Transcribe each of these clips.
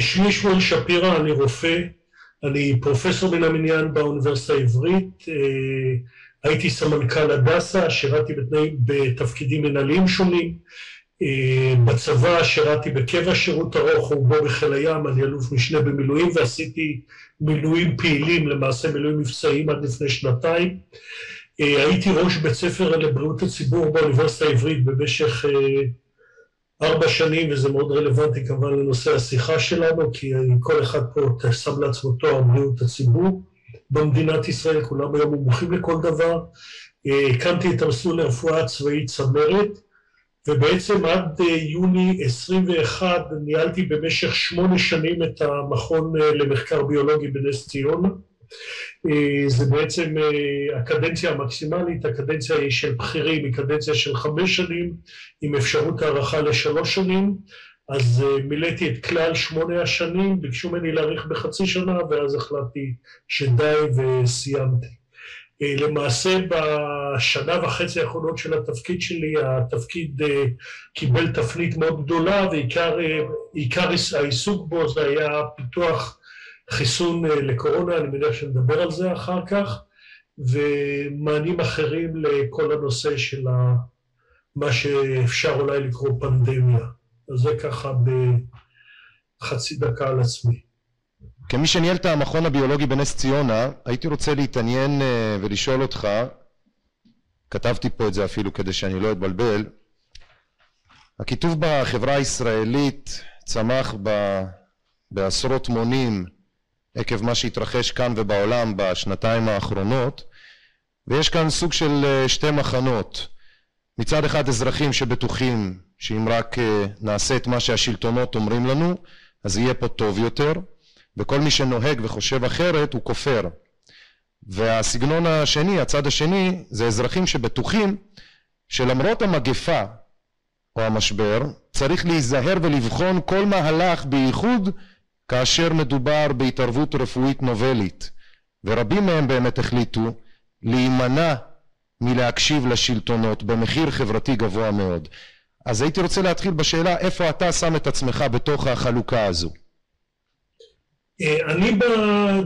שמי שמואל שפירא, אני רופא, אני פרופסור מן המניין באוניברסיטה העברית, הייתי סמנכ"ל הדסה, שירתי בתפקידים מנהליים שונים, בצבא שירתי בקבע שירות ארוך רובו בחיל הים, אני אלוף משנה במילואים ועשיתי מילואים פעילים, למעשה מילואים מבצעיים עד לפני שנתיים. הייתי ראש בית ספר לבריאות הציבור באוניברסיטה העברית במשך ארבע שנים, וזה מאוד רלוונטי כמובן לנושא השיחה שלנו, כי כל אחד פה שם לעצמו תואר בריאות הציבור במדינת ישראל, כולם היום מומחים לכל דבר. הקמתי את המסלול לרפואה צבאית צמרת, ובעצם עד יוני 21 ניהלתי במשך שמונה שנים את המכון למחקר ביולוגי בנס ציונה. זה בעצם הקדנציה המקסימלית, הקדנציה היא של בכירים, היא קדנציה של חמש שנים, עם אפשרות הארכה לשלוש שנים, אז מילאתי את כלל שמונה השנים, ביקשו ממני להאריך בחצי שנה, ואז החלטתי שדי וסיימתי. למעשה בשנה וחצי האחרונות של התפקיד שלי, התפקיד קיבל תפנית מאוד גדולה, ועיקר העיסוק בו זה היה פיתוח חיסון לקורונה, אני מניח שנדבר על זה אחר כך, ומענים אחרים לכל הנושא של מה שאפשר אולי לקרוא פנדמיה. אז זה ככה בחצי דקה על עצמי. כמי שניהל את המכון הביולוגי בנס ציונה, הייתי רוצה להתעניין ולשאול אותך, כתבתי פה את זה אפילו כדי שאני לא אתבלבל, הכיתוב בחברה הישראלית צמח בעשרות מונים עקב מה שהתרחש כאן ובעולם בשנתיים האחרונות, ויש כאן סוג של שתי מחנות. מצד אחד אזרחים שבטוחים שאם רק נעשה את מה שהשלטונות אומרים לנו, אז יהיה פה טוב יותר, וכל מי שנוהג וחושב אחרת הוא כופר. והסגנון השני, הצד השני, זה אזרחים שבטוחים שלמרות המגפה או המשבר, צריך להיזהר ולבחון כל מהלך בייחוד כאשר מדובר בהתערבות רפואית נובלית, ורבים מהם באמת החליטו להימנע מלהקשיב לשלטונות במחיר חברתי גבוה מאוד. אז הייתי רוצה להתחיל בשאלה איפה אתה שם את עצמך בתוך החלוקה הזו. אני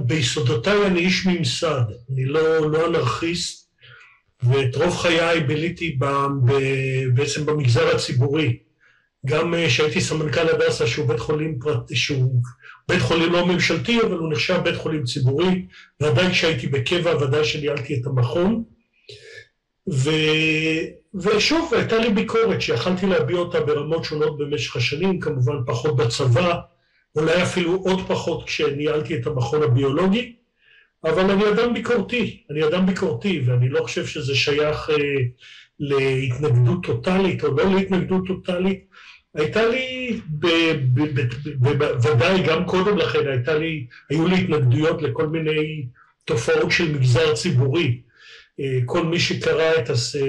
ביסודותיי אני איש ממסד, אני לא, לא אנרכיסט, ואת רוב חיי ביליתי בעצם במגזר הציבורי. גם כשהייתי סמנכ"ל הדסה שהוא בית חולים פרטי, שהוא בית חולים לא ממשלתי, אבל הוא נחשב בית חולים ציבורי, ועדיין כשהייתי בקבע ודאי שניהלתי את המכון. ו... ושוב, הייתה לי ביקורת שיכלתי להביע אותה ברמות שונות במשך השנים, כמובן פחות בצבא, אולי אפילו עוד פחות כשניהלתי את המכון הביולוגי, אבל אני אדם ביקורתי, אני אדם ביקורתי, ואני לא חושב שזה שייך אה, להתנגדות טוטאלית או לא להתנגדות טוטאלית. הייתה לי, בוודאי גם קודם לכן, הייתה לי, היו לי התנגדויות לכל מיני תופעות של מגזר ציבורי. כל מי שקרא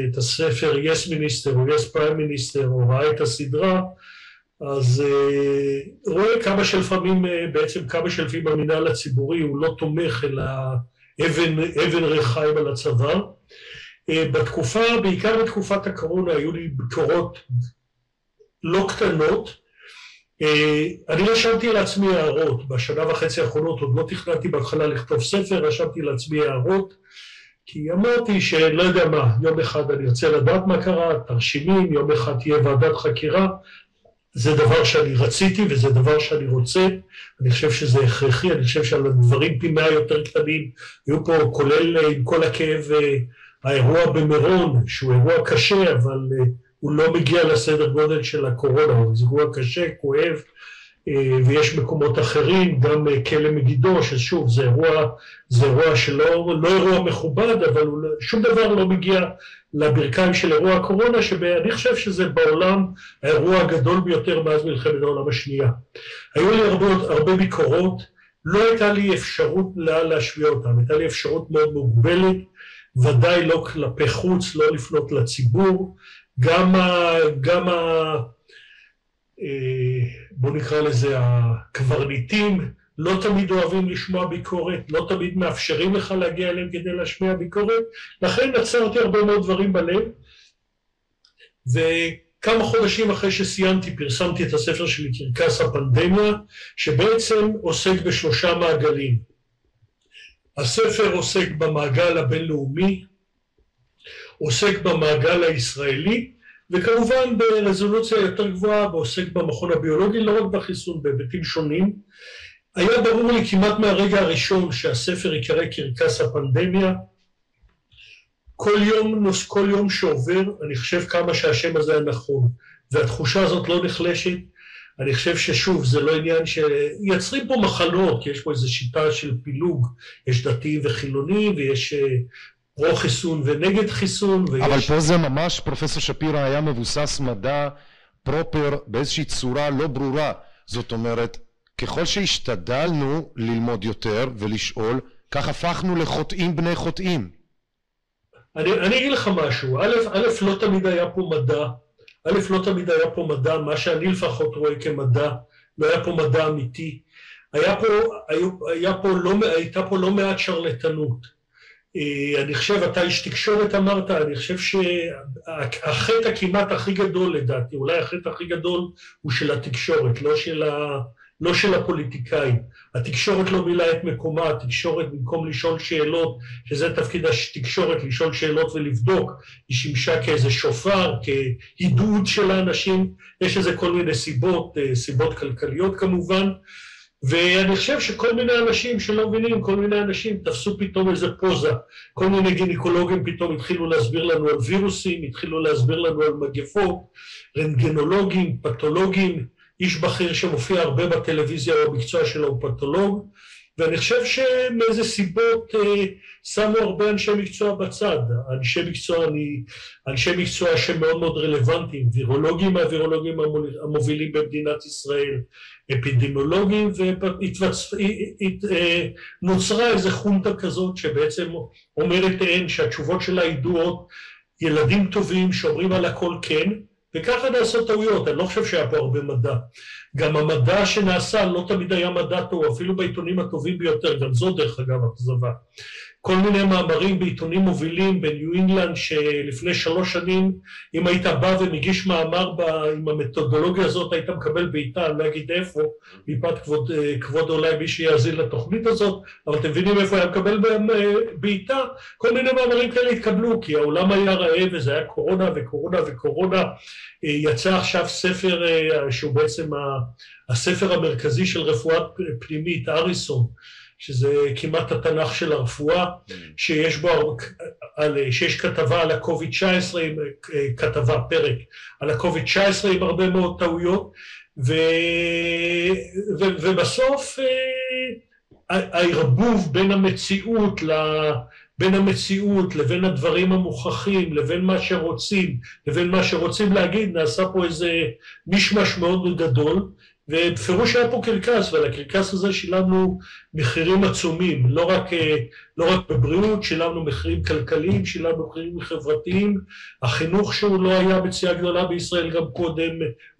את הספר Yes Minister או Yes Prime Minister או ראה את הסדרה, אז רואה כמה שלפעמים, בעצם כמה שלפעמים המנהל הציבורי הוא לא תומך אלא אבן, אבן ריחיים על הצוואר. בתקופה, בעיקר בתקופת הקורונה, היו לי ביקורות לא קטנות. אני רשמתי לעצמי הערות, בשנה וחצי האחרונות עוד לא תכננתי בהתחלה לכתוב ספר, רשמתי לעצמי הערות, כי אמרתי שלא יודע מה, יום אחד אני רוצה לדעת מה קרה, תרשימים, יום אחד תהיה ועדת חקירה, זה דבר שאני רציתי וזה דבר שאני רוצה, אני חושב שזה הכרחי, אני חושב שעל הדברים פי מאה יותר קטנים, היו פה כולל עם כל הכאב האירוע במירון, שהוא אירוע קשה, אבל הוא לא מגיע לסדר גודל של הקורונה, הוא אירוע קשה, כואב, ויש מקומות אחרים, גם כלא מגידו, ששוב, זה אירוע, זה אירוע שלא, לא אירוע מכובד, אבל שום דבר לא מגיע לברכיים של אירוע הקורונה, שאני חושב שזה בעולם האירוע הגדול ביותר מאז מלחמת העולם השנייה. היו לי הרבה, הרבה ביקורות, לא הייתה לי אפשרות להשמיע אותן, הייתה לי אפשרות מאוד מוגבלת, ודאי לא כלפי חוץ, לא לפנות לציבור, גם ה... גם ה... בואו נקרא לזה הקברניטים, לא תמיד אוהבים לשמוע ביקורת, לא תמיד מאפשרים לך להגיע אליהם כדי להשמיע ביקורת, לכן עצרתי הרבה מאוד דברים בלב, כמה חודשים אחרי שסיימתי פרסמתי את הספר שלי קרקס הפנדמיה, שבעצם עוסק בשלושה מעגלים. הספר עוסק במעגל הבינלאומי, עוסק במעגל הישראלי, וכמובן ברזולוציה יותר גבוהה ועוסק במכון הביולוגי, לא רק בחיסון, בהיבטים שונים. היה ברור לי כמעט מהרגע הראשון שהספר ייקרא קרקס הפנדמיה. כל יום, כל יום שעובר, אני חושב כמה שהשם הזה היה נכון, והתחושה הזאת לא נחלשת. אני חושב ששוב, זה לא עניין שיצרים פה מחלות, כי יש פה איזו שיטה של פילוג, יש דתיים וחילונים, ויש אה, פרו חיסון ונגד חיסון. ויש... אבל פה זה ממש, פרופסור שפירא היה מבוסס מדע פרופר באיזושהי צורה לא ברורה. זאת אומרת, ככל שהשתדלנו ללמוד יותר ולשאול, כך הפכנו לחוטאים בני חוטאים. אני, אני אגיד לך משהו, א', א', לא תמיד היה פה מדע, א', לא תמיד היה פה מדע, מה שאני לפחות רואה כמדע, לא היה פה מדע אמיתי. היה פה, היה, היה פה לא, הייתה פה לא מעט שרלטנות. אה, אני חושב, אתה איש תקשורת אמרת, אני חושב שהחטא הכמעט הכי גדול לדעתי, אולי החטא הכי גדול הוא של התקשורת, לא של, ה, לא של הפוליטיקאים. התקשורת לא מילאה את מקומה, התקשורת במקום לשאול שאלות, שזה תפקיד התקשורת, לשאול שאלות ולבדוק, היא שימשה כאיזה שופר, כעידוד של האנשים, יש לזה כל מיני סיבות, אה, סיבות כלכליות כמובן, ואני חושב שכל מיני אנשים שלא מבינים, כל מיני אנשים תפסו פתאום איזה פוזה. כל מיני גינקולוגים פתאום התחילו להסביר לנו על וירוסים, התחילו להסביר לנו על מגפות, רנטגנולוגים, פתולוגים, איש בכיר שמופיע הרבה בטלוויזיה במקצוע שלו הוא פתולוג, ואני חושב שמאיזה סיבות אה, שמו הרבה אנשי מקצוע בצד, אנשי מקצוע, אני, אנשי מקצוע שמאוד מאוד רלוונטיים, וירולוגים מהווירולוגים המובילים במדינת ישראל, אפידמיולוגים, ונוצרה איזו חונטה כזאת שבעצם אומרת אין שהתשובות שלה ידועות, ילדים טובים שאומרים על הכל כן, וככה נעשות טעויות, אני לא חושב שהיה פה הרבה מדע. גם המדע שנעשה לא תמיד היה מדע טוב, אפילו בעיתונים הטובים ביותר, גם זו דרך אגב אכזבה. כל מיני מאמרים בעיתונים מובילים בניו אינגלנד שלפני שלוש שנים אם היית בא ומגיש מאמר ב, עם המתודולוגיה הזאת היית מקבל בעיטה, אני לא אגיד איפה, מפאת כבוד, כבוד אולי מי שיאזין לתוכנית הזאת, אבל אתם מבינים איפה היה מקבל בעיטה? כל מיני מאמרים כאלה התקבלו כי העולם היה רעב וזה היה קורונה וקורונה וקורונה. יצא עכשיו ספר שהוא בעצם הספר המרכזי של רפואה פנימית, אריסון שזה כמעט התנ"ך של הרפואה, mm. שיש בו, על, שיש כתבה על הקוביד 19, כתבה, פרק, על הקוביד 19 עם הרבה מאוד טעויות, ו, ו, ובסוף אה, הערבוב בין המציאות ל... בין המציאות לבין הדברים המוכחים, לבין מה שרוצים, לבין מה שרוצים להגיד, נעשה פה איזה מישמש מאוד גדול, ובפירוש היה פה קרקס, ועל הקרקס הזה שילמנו מחירים עצומים, לא רק, אה, לא רק בבריאות, שילמנו מחירים כלכליים, שילמנו מחירים חברתיים, החינוך שהוא לא היה מציאה גדולה בישראל גם קודם,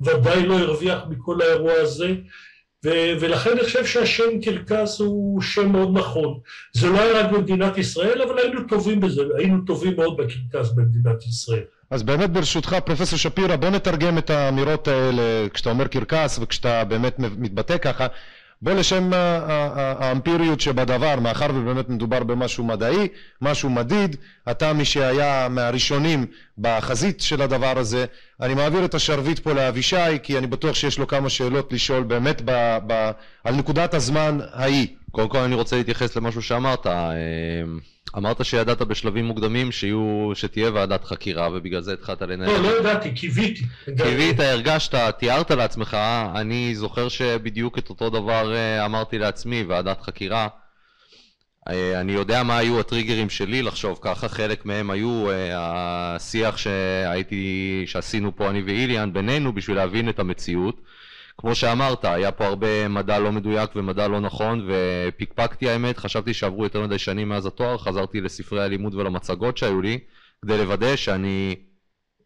ודאי לא הרוויח מכל האירוע הזה, ו- ולכן אני חושב שהשם קרקס הוא שם מאוד נכון. זה לא היה רק במדינת ישראל, אבל היינו טובים בזה, היינו טובים מאוד בקרקס במדינת ישראל. אז באמת ברשותך פרופסור שפירא בוא נתרגם את האמירות האלה כשאתה אומר קרקס וכשאתה באמת מתבטא ככה. בוא לשם האמפיריות שבדבר מאחר ובאמת מדובר במשהו מדעי משהו מדיד אתה מי שהיה מהראשונים בחזית של הדבר הזה. אני מעביר את השרביט פה לאבישי כי אני בטוח שיש לו כמה שאלות לשאול באמת ב, ב, על נקודת הזמן ההיא. קודם כל אני רוצה להתייחס למשהו שאמרת אה, אמרת שידעת בשלבים מוקדמים שיהיו, שתהיה ועדת חקירה ובגלל זה התחלת לנהל. לא, לא ידעתי, קיוויתי. קיווית, הרגשת, תיארת לעצמך, אני זוכר שבדיוק את אותו דבר אה, אמרתי לעצמי, ועדת חקירה. אה, אני יודע מה היו הטריגרים שלי לחשוב ככה, חלק מהם היו אה, השיח שהייתי, שעשינו פה אני ואיליאן בינינו בשביל להבין את המציאות. כמו שאמרת, היה פה הרבה מדע לא מדויק ומדע לא נכון, ופיקפקתי האמת, חשבתי שעברו יותר מדי שנים מאז התואר, חזרתי לספרי הלימוד ולמצגות שהיו לי, כדי לוודא שאני,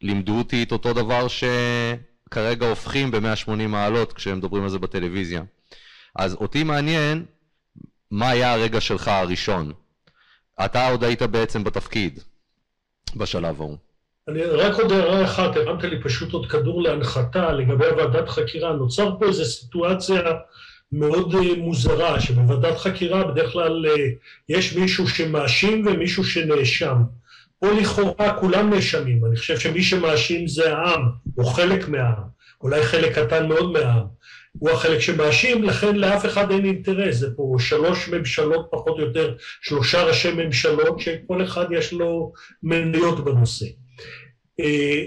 לימדו אותי את אותו דבר שכרגע הופכים ב-180 מעלות כשהם מדברים על זה בטלוויזיה. אז אותי מעניין, מה היה הרגע שלך הראשון? אתה עוד היית בעצם בתפקיד בשלב ההוא. אני רק עוד הערה אחת, הרמת לי פשוט עוד כדור להנחתה לגבי הוועדת חקירה. נוצר פה איזו סיטואציה מאוד אה, מוזרה, שבוועדת חקירה בדרך כלל אה, יש מישהו שמאשים ומישהו שנאשם. פה לכאורה כולם נאשמים, אני חושב שמי שמאשים זה העם, או חלק מהעם, אולי חלק קטן מאוד מהעם. הוא החלק שמאשים, לכן לאף אחד אין אינטרס, זה פה שלוש ממשלות פחות או יותר, שלושה ראשי ממשלות שכל אחד יש לו מניות בנושא. אה,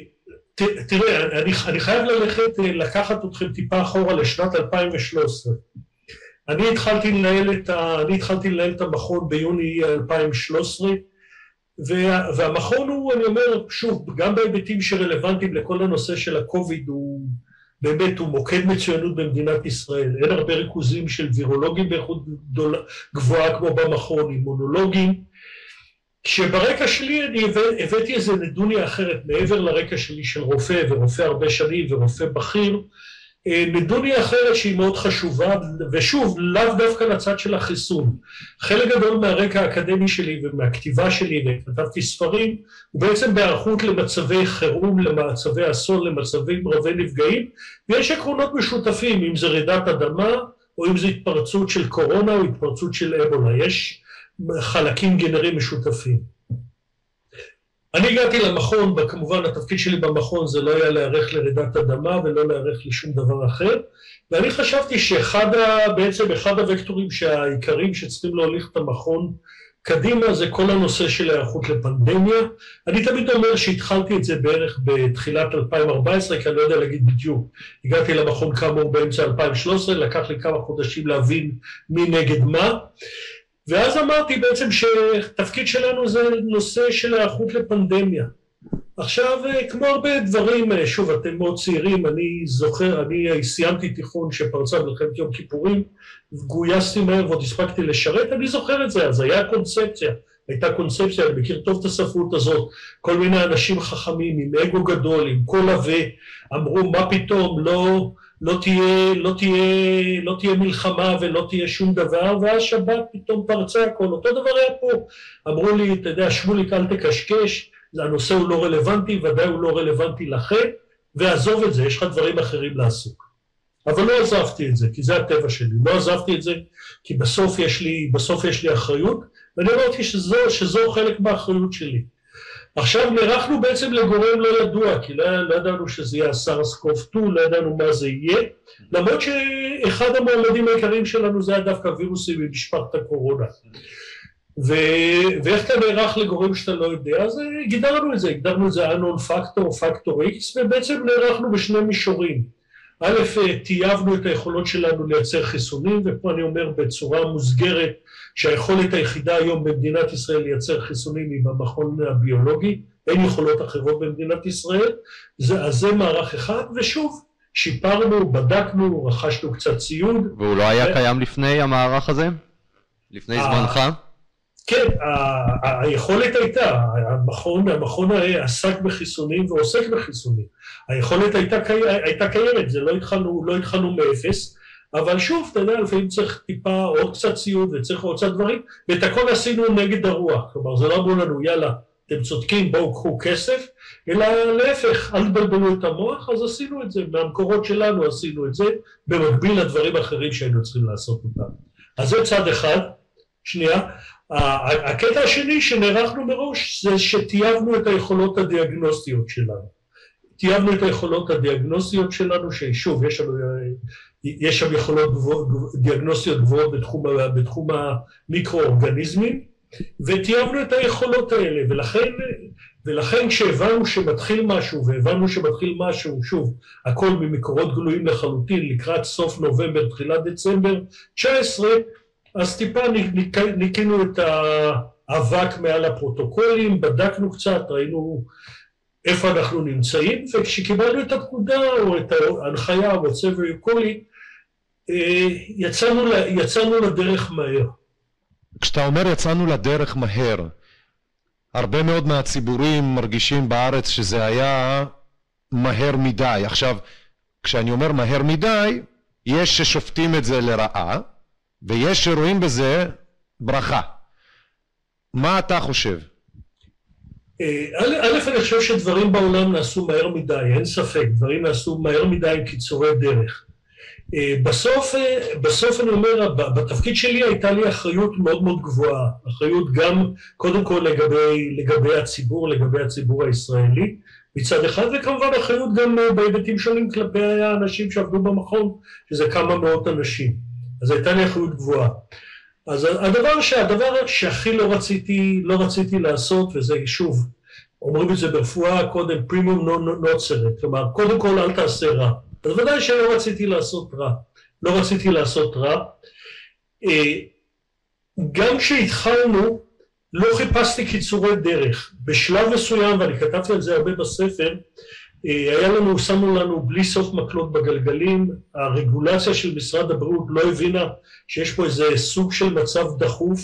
תראה, אני, אני חייב ללכת, אה, לקחת אתכם טיפה אחורה לשנת 2013. אני התחלתי לנהל את, ה, התחלתי לנהל את המכון ביוני 2013, וה, והמכון הוא, אני אומר, שוב, גם בהיבטים שרלוונטיים לכל הנושא של הקוביד, הוא באמת, הוא מוקד מצוינות במדינת ישראל. אין הרבה ריכוזים של וירולוגים באיכות גבוהה כמו במכון, אימונולוגים. כשברקע שלי אני הבאתי איזה נדוניה אחרת, מעבר לרקע שלי של רופא, ורופא הרבה שנים, ורופא בכיר, אה, נדוניה אחרת שהיא מאוד חשובה, ושוב, לאו דווקא לצד של החיסון. חלק גדול מהרקע האקדמי שלי ומהכתיבה שלי, וכתבתי ספרים, הוא בעצם בהיערכות למצבי חירום, למצבי אסון, למצבים רבי נפגעים, ויש עקרונות משותפים, אם זה רעידת אדמה, או אם זה התפרצות של קורונה או התפרצות של אבולה. יש חלקים גנריים משותפים. אני הגעתי למכון, כמובן התפקיד שלי במכון זה לא היה להיערך לרעידת אדמה ולא להיערך לשום דבר אחר, ואני חשבתי שאחד, ה, בעצם אחד הוקטורים העיקריים שצריכים להוליך את המכון קדימה זה כל הנושא של היערכות לפנדמיה. אני תמיד אומר שהתחלתי את זה בערך בתחילת 2014, כי אני לא יודע להגיד בדיוק. הגעתי למכון כאמור באמצע 2013, לקח לי כמה חודשים להבין מי נגד מה. ואז אמרתי בעצם שתפקיד שלנו זה נושא של היערכות לפנדמיה. עכשיו, כמו הרבה דברים, שוב, אתם מאוד צעירים, אני זוכר, אני סיימתי תיכון שפרצה מלחמת יום כיפורים, גויסתי מהר ועוד הספקתי לשרת, אני זוכר את זה, אז היה קונספציה, הייתה קונספציה, אני מכיר טוב את הספרות הזאת, כל מיני אנשים חכמים עם אגו גדול, עם קול עבה, אמרו מה פתאום, לא, לא תהיה, לא, תהיה, לא תהיה מלחמה ולא תהיה שום דבר, ואז שבת פתאום פרצה הכל. אותו דבר היה פה. אמרו לי, אתה יודע, שמוליק, אל תקשקש, הנושא הוא לא רלוונטי, ודאי הוא לא רלוונטי לכם, ועזוב את זה, יש לך דברים אחרים לעסוק. אבל לא עזבתי את זה, כי זה הטבע שלי. לא עזבתי את זה, כי בסוף יש לי, בסוף יש לי אחריות, ואני אמרתי שזו, שזו חלק מהאחריות שלי. עכשיו נערכנו בעצם לגורם לא ידוע, כי לא, לא ידענו שזה יהיה הסארס קוב 2, לא ידענו מה זה יהיה, למרות שאחד המועמדים העיקריים שלנו זה היה דווקא וירוסים ממשפחת הקורונה. ו... ואיך אתה נערך לגורם שאתה לא יודע, אז גידרנו את זה, הגדרנו את זה unknown factor, factor x, ובעצם נערכנו בשני מישורים. א', טייבנו את היכולות שלנו לייצר חיסונים, ופה אני אומר בצורה מוסגרת, שהיכולת היחידה היום במדינת ישראל לייצר חיסונים היא במכון הביולוגי, אין יכולות אחרות במדינת ישראל, זה, אז זה מערך אחד, ושוב, שיפרנו, בדקנו, רכשנו קצת ציוד. והוא לא היה ו... קיים לפני המערך הזה? לפני זמנך? כן, היכולת הייתה, המכון, המכון עסק בחיסונים ועוסק בחיסונים. היכולת הייתה, הייתה קיימת, זה לא התחלנו, לא התחלנו מאפס, אבל שוב, אתה יודע, לפעמים צריך טיפה עוד קצת ציוד וצריך עוד קצת דברים, ואת הכל עשינו נגד הרוח. כלומר, זה לא אמרו לנו, יאללה, אתם צודקים, בואו קחו כסף, אלא להפך, אל תבלבלו את המוח, אז עשינו את זה, מהמקורות שלנו עשינו את זה, במקביל לדברים אחרים שהיינו צריכים לעשות אותם. אז זה צד אחד. שנייה, הקטע השני שנערכנו מראש זה שטייבנו את היכולות הדיאגנוסטיות שלנו. טייבנו את היכולות הדיאגנוסטיות שלנו, ששוב, יש לנו יש שם יכולות גבוה, דיאגנוסטיות גבוהות בתחום, בתחום המיקרואורגניזמים, וטייבנו את היכולות האלה, ולכן, ולכן כשהבנו שמתחיל משהו, והבנו שמתחיל משהו, שוב, הכל ממקורות גלויים לחלוטין, לקראת סוף נובמבר, תחילת דצמבר 19, אז טיפה ניקינו את האבק מעל הפרוטוקולים, בדקנו קצת, ראינו איפה אנחנו נמצאים, וכשקיבלנו את הפקודה או את ההנחיה, whatever you call it, יצאנו, יצאנו לדרך מהר. כשאתה אומר יצאנו לדרך מהר, הרבה מאוד מהציבורים מרגישים בארץ שזה היה מהר מדי. עכשיו, כשאני אומר מהר מדי, יש ששופטים את זה לרעה, ויש שרואים בזה ברכה. מה אתה חושב? א', אני חושב שדברים בעולם נעשו מהר מדי, אין ספק, דברים נעשו מהר מדי עם קיצורי דרך. בסוף, בסוף אני אומר, בתפקיד שלי הייתה לי אחריות מאוד מאוד גבוהה, אחריות גם קודם כל לגבי, לגבי הציבור, לגבי הציבור הישראלי מצד אחד, וכמובן אחריות גם בהיבטים שונים כלפי האנשים שעבדו במכון, שזה כמה מאות אנשים, אז הייתה לי אחריות גבוהה. אז הדבר, שהדבר שהכי לא רציתי, לא רציתי לעשות, וזה שוב, אומרים את זה ברפואה קודם, פרימיום נוצרת, כלומר, קודם כל אל תעשה רע. אז ודאי שלא רציתי לעשות רע. לא רציתי לעשות רע. גם כשהתחלנו, לא חיפשתי קיצורי דרך. בשלב מסוים, ואני כתבתי על זה הרבה בספר, היה לנו, שמו לנו בלי סוף מקלות בגלגלים, הרגולציה של משרד הבריאות לא הבינה שיש פה איזה סוג של מצב דחוף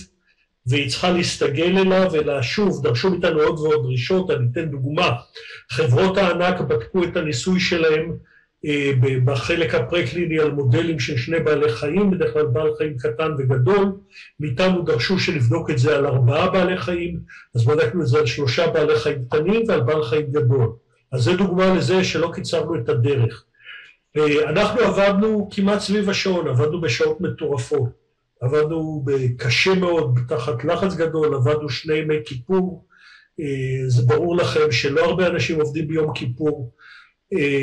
והיא צריכה להסתגל אליו, אלא שוב, דרשו מאיתנו עוד ועוד דרישות, אני אתן דוגמה, חברות הענק בדקו את הניסוי שלהם בחלק הפרה-קליני על מודלים של שני בעלי חיים, בדרך כלל בעל חיים קטן וגדול, מאיתנו דרשו שנבדוק את זה על ארבעה בעלי חיים, אז בדקנו את זה על שלושה בעלי חיים קטנים ועל בעל חיים גדול. אז זה דוגמה לזה שלא קיצרנו את הדרך. אנחנו עבדנו כמעט סביב השעון, עבדנו בשעות מטורפות, עבדנו קשה מאוד, תחת לחץ גדול, עבדנו שני ימי כיפור, זה ברור לכם שלא הרבה אנשים עובדים ביום כיפור,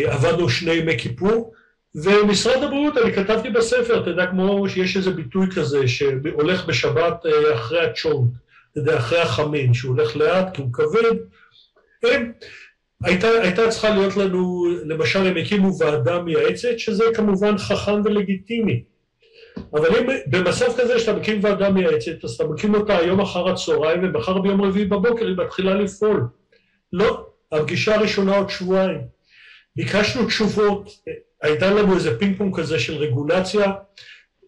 עבדנו שני ימי כיפור, ומשרד הבריאות, אני כתבתי בספר, אתה יודע, כמו שיש איזה ביטוי כזה, שהולך בשבת אחרי הצ'ונט, אתה יודע, אחרי החמין, שהוא הולך לאט כי הוא כבד, הם, הייתה, הייתה צריכה להיות לנו, למשל הם הקימו ועדה מייעצת, שזה כמובן חכם ולגיטימי. אבל אם במצב כזה שאתה מקים ועדה מייעצת, אז אתה מקים אותה היום אחר הצהריים, ומחר ביום רביעי בבוקר היא מתחילה לפעול. לא, הפגישה הראשונה עוד שבועיים. ביקשנו תשובות, הייתה לנו איזה פינג פונג כזה של רגולציה,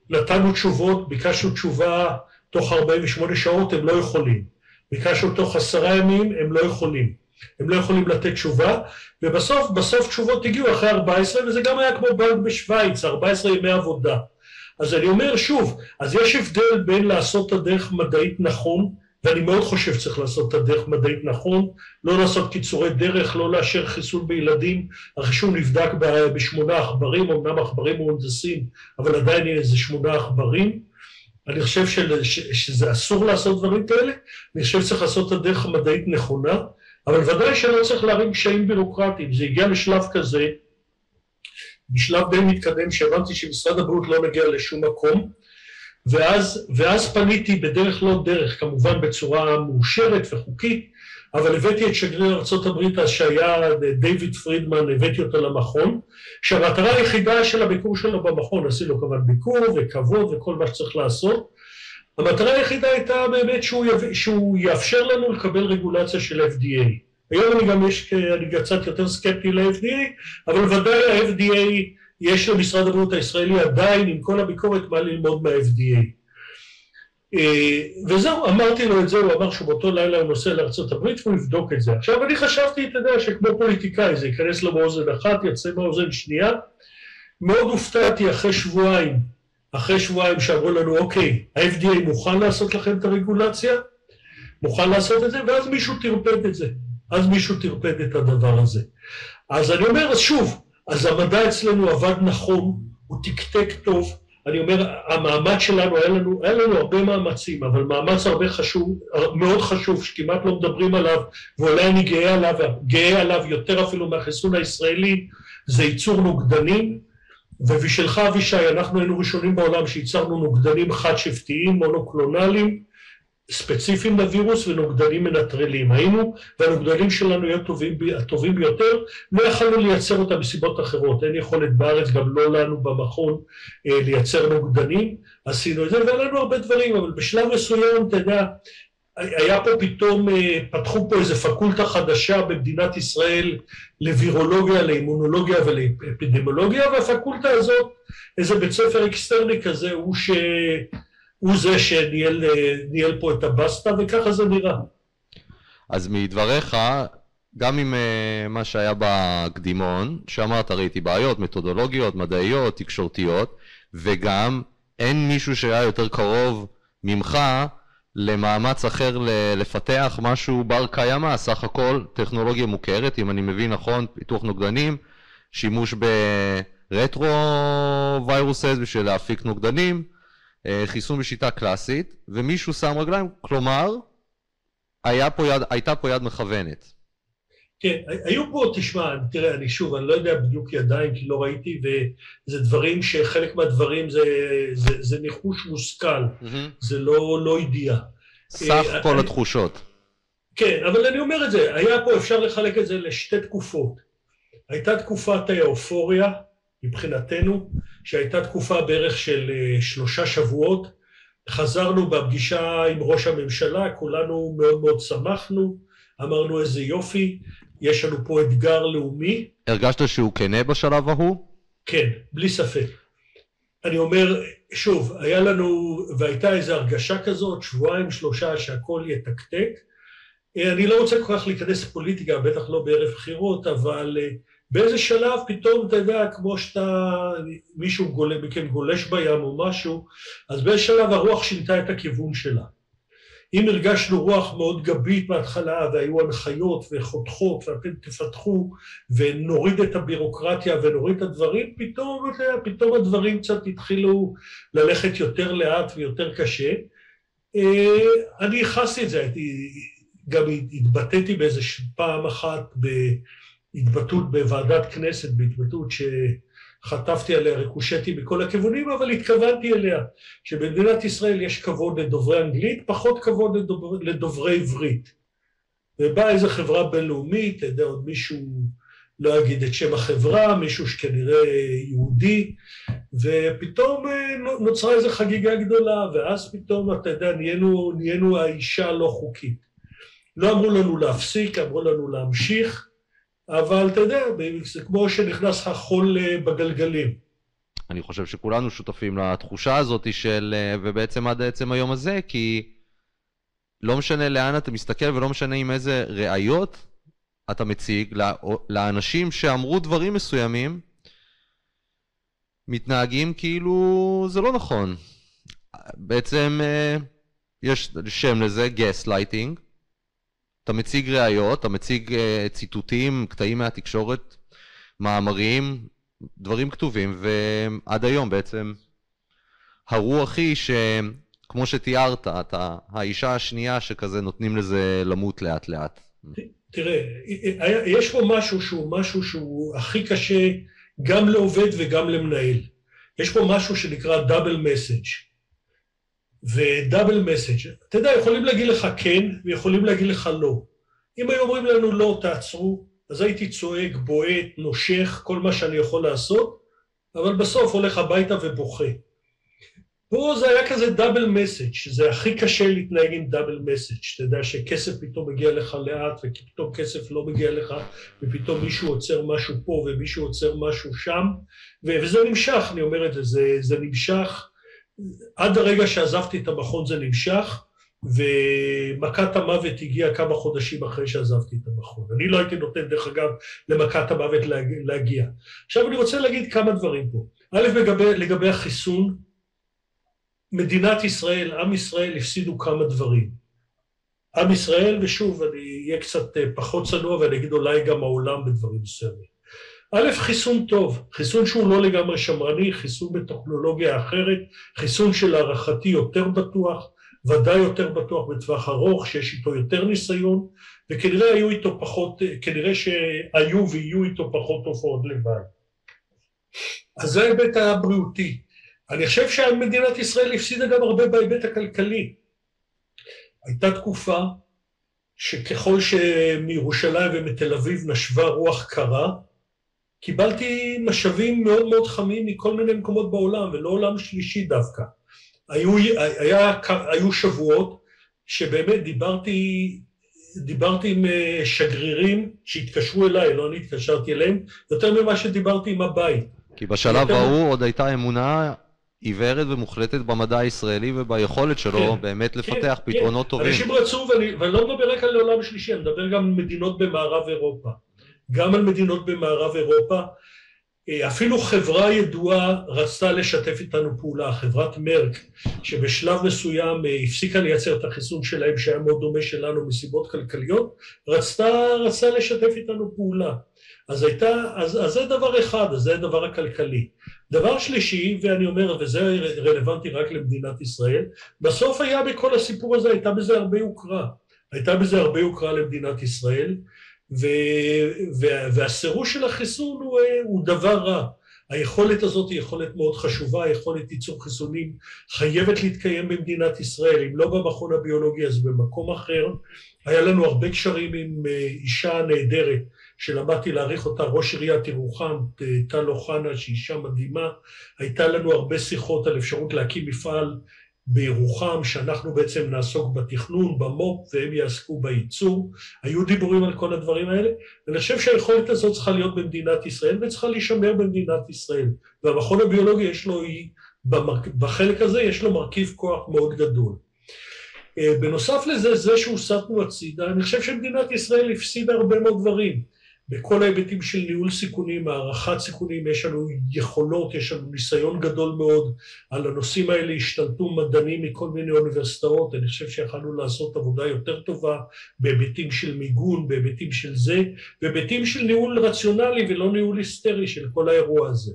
נתנו תשובות, ביקשנו תשובה תוך 48 שעות, הם לא יכולים. ביקשנו תוך עשרה ימים, הם לא יכולים. הם לא יכולים לתת תשובה, ובסוף, בסוף תשובות הגיעו אחרי 14, וזה גם היה כמו בנק בשוויץ, 14 ימי עבודה. אז אני אומר שוב, אז יש הבדל בין לעשות את הדרך מדעית נכון, ואני מאוד חושב שצריך לעשות את הדרך מדעית נכון, לא לעשות קיצורי דרך, לא לאשר חיסון בילדים, החישון נבדק בשמונה עכברים, אמנם עכברים מהונדסים, אבל עדיין יהיה איזה שמונה עכברים. אני חושב של, ש, שזה אסור לעשות דברים כאלה, אני חושב שצריך לעשות את הדרך המדעית נכונה, אבל ודאי שלא צריך להרים קשיים בירוקרטיים, זה הגיע לשלב כזה, בשלב די מתקדם שהבנתי שמשרד הבריאות לא מגיע לשום מקום, ואז, ואז פניתי בדרך לא דרך, כמובן בצורה מאושרת וחוקית, אבל הבאתי את שגריר ארה"ב אז שהיה דיוויד פרידמן, הבאתי אותו למכון, שהמטרה היחידה של הביקור שלו במכון, עשינו כמובן ביקור וכבוד וכל מה שצריך לעשות, המטרה היחידה הייתה באמת שהוא, יב... שהוא יאפשר לנו לקבל רגולציה של FDA. היום אני גם יש, אני קצת יותר סקפטי ל-FDA, אבל ודאי ה-FDA, יש למשרד הבריאות הישראלי עדיין עם כל הביקורת מה ללמוד מה-FDA. וזהו, אמרתי לו את זה, הוא אמר שבאותו לילה הוא נוסע לארה"ב והוא יבדוק את זה. עכשיו אני חשבתי, אתה יודע, שכמו פוליטיקאי זה ייכנס לו באוזן אחת, יצא באוזן שנייה. מאוד הופתעתי אחרי שבועיים, אחרי שבועיים שאמרו לנו, אוקיי, ה-FDA מוכן לעשות לכם את הרגולציה? מוכן לעשות את זה? ואז מישהו טרפד את זה. אז מישהו טרפד את הדבר הזה. אז אני אומר, אז שוב, אז המדע אצלנו עבד נכון, הוא תקתק טוב, אני אומר, המאמץ שלנו, היה לנו, היה לנו הרבה מאמצים, אבל מאמץ הרבה חשוב, מאוד חשוב, שכמעט לא מדברים עליו, ואולי אני גאה עליו, גאה עליו יותר אפילו מהחיסון הישראלי, זה ייצור נוגדנים, ובשבילך אבישי, אנחנו היינו ראשונים בעולם שייצרנו נוגדנים חד-שבטיים, מונוקלונליים, ספציפיים לווירוס ונוגדנים מנטרלים. היינו, והנוגדנים שלנו היו הטובים, הטובים ביותר, לא יכולנו לייצר אותם מסיבות אחרות. אין יכולת בארץ, גם לא לנו במכון, לייצר נוגדנים. עשינו את זה, והיה לנו הרבה דברים, אבל בשלב מסוים, אתה יודע, היה פה פתאום, פתחו פה איזו פקולטה חדשה במדינת ישראל לווירולוגיה, לאימונולוגיה ולאפידמולוגיה, והפקולטה הזאת, איזה בית ספר אקסטרני כזה, הוא ש... הוא זה שניהל פה את הבסטה, וככה זה נראה. אז מדבריך, גם עם uh, מה שהיה בקדימון, שאמרת, ראיתי בעיות מתודולוגיות, מדעיות, תקשורתיות, וגם אין מישהו שהיה יותר קרוב ממך למאמץ אחר לפתח משהו בר קיימא, סך הכל טכנולוגיה מוכרת, אם אני מבין נכון, פיתוח נוגדנים, שימוש ברטרו ויירוסס בשביל להפיק נוגדנים, אה, חיסון בשיטה קלאסית, ומישהו שם רגליים, כלומר, היה פה יד, הייתה פה יד מכוונת. כן, היו פה, תשמע, תראה, אני שוב, אני לא יודע בדיוק ידיים כי לא ראיתי, וזה דברים שחלק מהדברים זה, זה, זה ניחוש מושכל, mm-hmm. זה לא, לא ידיעה. סך אה, כל אני, התחושות. כן, אבל אני אומר את זה, היה פה, אפשר לחלק את זה לשתי תקופות. הייתה תקופת האופוריה, מבחינתנו, שהייתה תקופה בערך של אה, שלושה שבועות. חזרנו בפגישה עם ראש הממשלה, כולנו מאוד מאוד שמחנו, אמרנו איזה יופי, יש לנו פה אתגר לאומי. הרגשת שהוא כנה בשלב ההוא? כן, בלי ספק. אני אומר, שוב, היה לנו, והייתה איזו הרגשה כזאת, שבועיים, שלושה, שהכל יתקתק. אני לא רוצה כל כך להיכנס לפוליטיקה, בטח לא בערב בחירות, אבל אה, באיזה שלב פתאום, אתה יודע, כמו שאתה, מישהו גולה, מכם גולש בים או משהו, אז באיזה שלב הרוח שינתה את הכיוון שלה. אם הרגשנו רוח מאוד גבית בהתחלה והיו הנחיות וחותכות ואתם תפתחו ונוריד את הבירוקרטיה ונוריד את הדברים, פתאום, פתאום הדברים קצת התחילו ללכת יותר לאט ויותר קשה. אה, אני ייחסתי את זה, הייתי, גם התבטאתי באיזה פעם אחת בהתבטאות בוועדת כנסת, בהתבטאות ש... חטפתי עליה ריקושטי בכל הכיוונים, אבל התכוונתי אליה, שבמדינת ישראל יש כבוד לדוברי אנגלית, פחות כבוד לדובר, לדוברי עברית. ובאה איזו חברה בינלאומית, אתה יודע, עוד מישהו, לא אגיד את שם החברה, מישהו שכנראה יהודי, ופתאום אה, נוצרה איזו חגיגה גדולה, ואז פתאום, אתה יודע, נהיינו, נהיינו האישה הלא חוקית. לא אמרו לנו להפסיק, אמרו לנו להמשיך, אבל אתה יודע, זה כמו שנכנס החול אה, בגלגלים. אני חושב שכולנו שותפים לתחושה הזאת של, אה, ובעצם עד עצם היום הזה, כי לא משנה לאן אתה מסתכל ולא משנה עם איזה ראיות אתה מציג, לאנשים שאמרו דברים מסוימים, מתנהגים כאילו זה לא נכון. בעצם אה, יש שם לזה, גס לייטינג, אתה מציג ראיות, אתה מציג אה, ציטוטים, קטעים מהתקשורת, מאמרים, דברים כתובים, ועד היום בעצם הרוח היא שכמו שתיארת, אתה האישה השנייה שכזה נותנים לזה למות לאט לאט. תראה, יש פה משהו שהוא משהו שהוא הכי קשה גם לעובד וגם למנהל. יש פה משהו שנקרא דאבל מסאג'. ודאבל מסאג'. אתה יודע, יכולים להגיד לך כן, ויכולים להגיד לך לא. אם היו אומרים לנו לא, תעצרו, אז הייתי צועק, בועט, נושך, כל מה שאני יכול לעשות, אבל בסוף הולך הביתה ובוכה. פה זה היה כזה דאבל מסאג', שזה הכי קשה להתנהג עם דאבל מסאג', אתה יודע שכסף פתאום מגיע לך לאט, ופתאום כסף לא מגיע לך, ופתאום מישהו עוצר משהו פה ומישהו עוצר משהו שם, וזה נמשך, אני אומר את זה, זה, זה נמשך עד הרגע שעזבתי את המכון זה נמשך, ומכת המוות הגיעה כמה חודשים אחרי שעזבתי את המכון. אני לא הייתי נותן, דרך אגב, למכת המוות להגיע. עכשיו אני רוצה להגיד כמה דברים פה. א', לגבי, לגבי החיסון, מדינת ישראל, עם ישראל, הפסידו כמה דברים. עם ישראל, ושוב, אני אהיה קצת אה, פחות צנוע ואני אגיד אולי גם העולם בדברים מסוימים. א', חיסון טוב, חיסון שהוא לא לגמרי שמרני, חיסון בטכנולוגיה אחרת, חיסון שלהערכתי יותר בטוח, ודאי יותר בטוח בטווח ארוך, שיש איתו יותר ניסיון, וכנראה היו איתו פחות, כנראה שהיו ויהיו איתו פחות תופעות לוואי. אז זה ההיבט הבריאותי. אני חושב שמדינת ישראל הפסידה גם הרבה בהיבט הכלכלי. הייתה תקופה שככל שמירושלים ומתל אביב נשבה רוח קרה, קיבלתי משאבים מאוד מאוד חמים מכל מיני מקומות בעולם, ולא עולם שלישי דווקא. היו, היה, היו שבועות שבאמת דיברתי, דיברתי עם אה, שגרירים שהתקשרו אליי, לא אני התקשרתי אליהם, יותר ממה שדיברתי עם הבית. כי בשלב ההוא עוד הייתה אמונה עיוורת ומוחלטת במדע הישראלי וביכולת שלו כן, באמת כן, לפתח כן, פתרונות כן. טובים. אנשים רצו, ואני, ואני לא מדבר רק על עולם שלישי, אני מדבר גם על מדינות במערב אירופה. גם על מדינות במערב אירופה. אה, אפילו חברה ידועה רצתה לשתף איתנו פעולה, חברת מרק, שבשלב מסוים אה, הפסיקה לייצר את החיסון שלהם, שהיה מאוד דומה שלנו מסיבות כלכליות, רצתה, רצתה לשתף איתנו פעולה. אז הייתה, אז, אז זה דבר אחד, אז זה הדבר הכלכלי. דבר שלישי, ואני אומר, וזה רלוונטי רק למדינת ישראל, בסוף היה בכל הסיפור הזה, הייתה בזה הרבה יוקרה. הייתה בזה הרבה יוקרה למדינת ישראל, והסירוש של החיסון הוא, הוא דבר רע. היכולת הזאת היא יכולת מאוד חשובה, היכולת ייצור חיסונים חייבת להתקיים במדינת ישראל, אם לא במכון הביולוגי אז במקום אחר. היה לנו הרבה קשרים עם אה, אישה נהדרת שלמדתי להעריך אותה, ראש עיריית ירוחם, טל אוחנה, שהיא אישה מדהימה, הייתה לנו הרבה שיחות על אפשרות להקים מפעל בירוחם, שאנחנו בעצם נעסוק בתכנון, במו"פ, והם יעסקו בייצור. היו דיבורים על כל הדברים האלה, ואני חושב שהיכולת הזאת צריכה להיות במדינת ישראל, וצריכה להישמר במדינת ישראל. והמכון הביולוגי יש לו, בחלק הזה יש לו מרכיב כוח מאוד גדול. אה, בנוסף לזה, זה שהוסטנו הצידה, אני חושב שמדינת ישראל הפסידה הרבה מאוד דברים. בכל ההיבטים של ניהול סיכונים, הערכת סיכונים, יש לנו יכולות, יש לנו ניסיון גדול מאוד. על הנושאים האלה השתלטו מדענים מכל מיני אוניברסיטאות, אני חושב שיכלנו לעשות עבודה יותר טובה בהיבטים של מיגון, בהיבטים של זה, בהיבטים של ניהול רציונלי ולא ניהול היסטרי של כל האירוע הזה.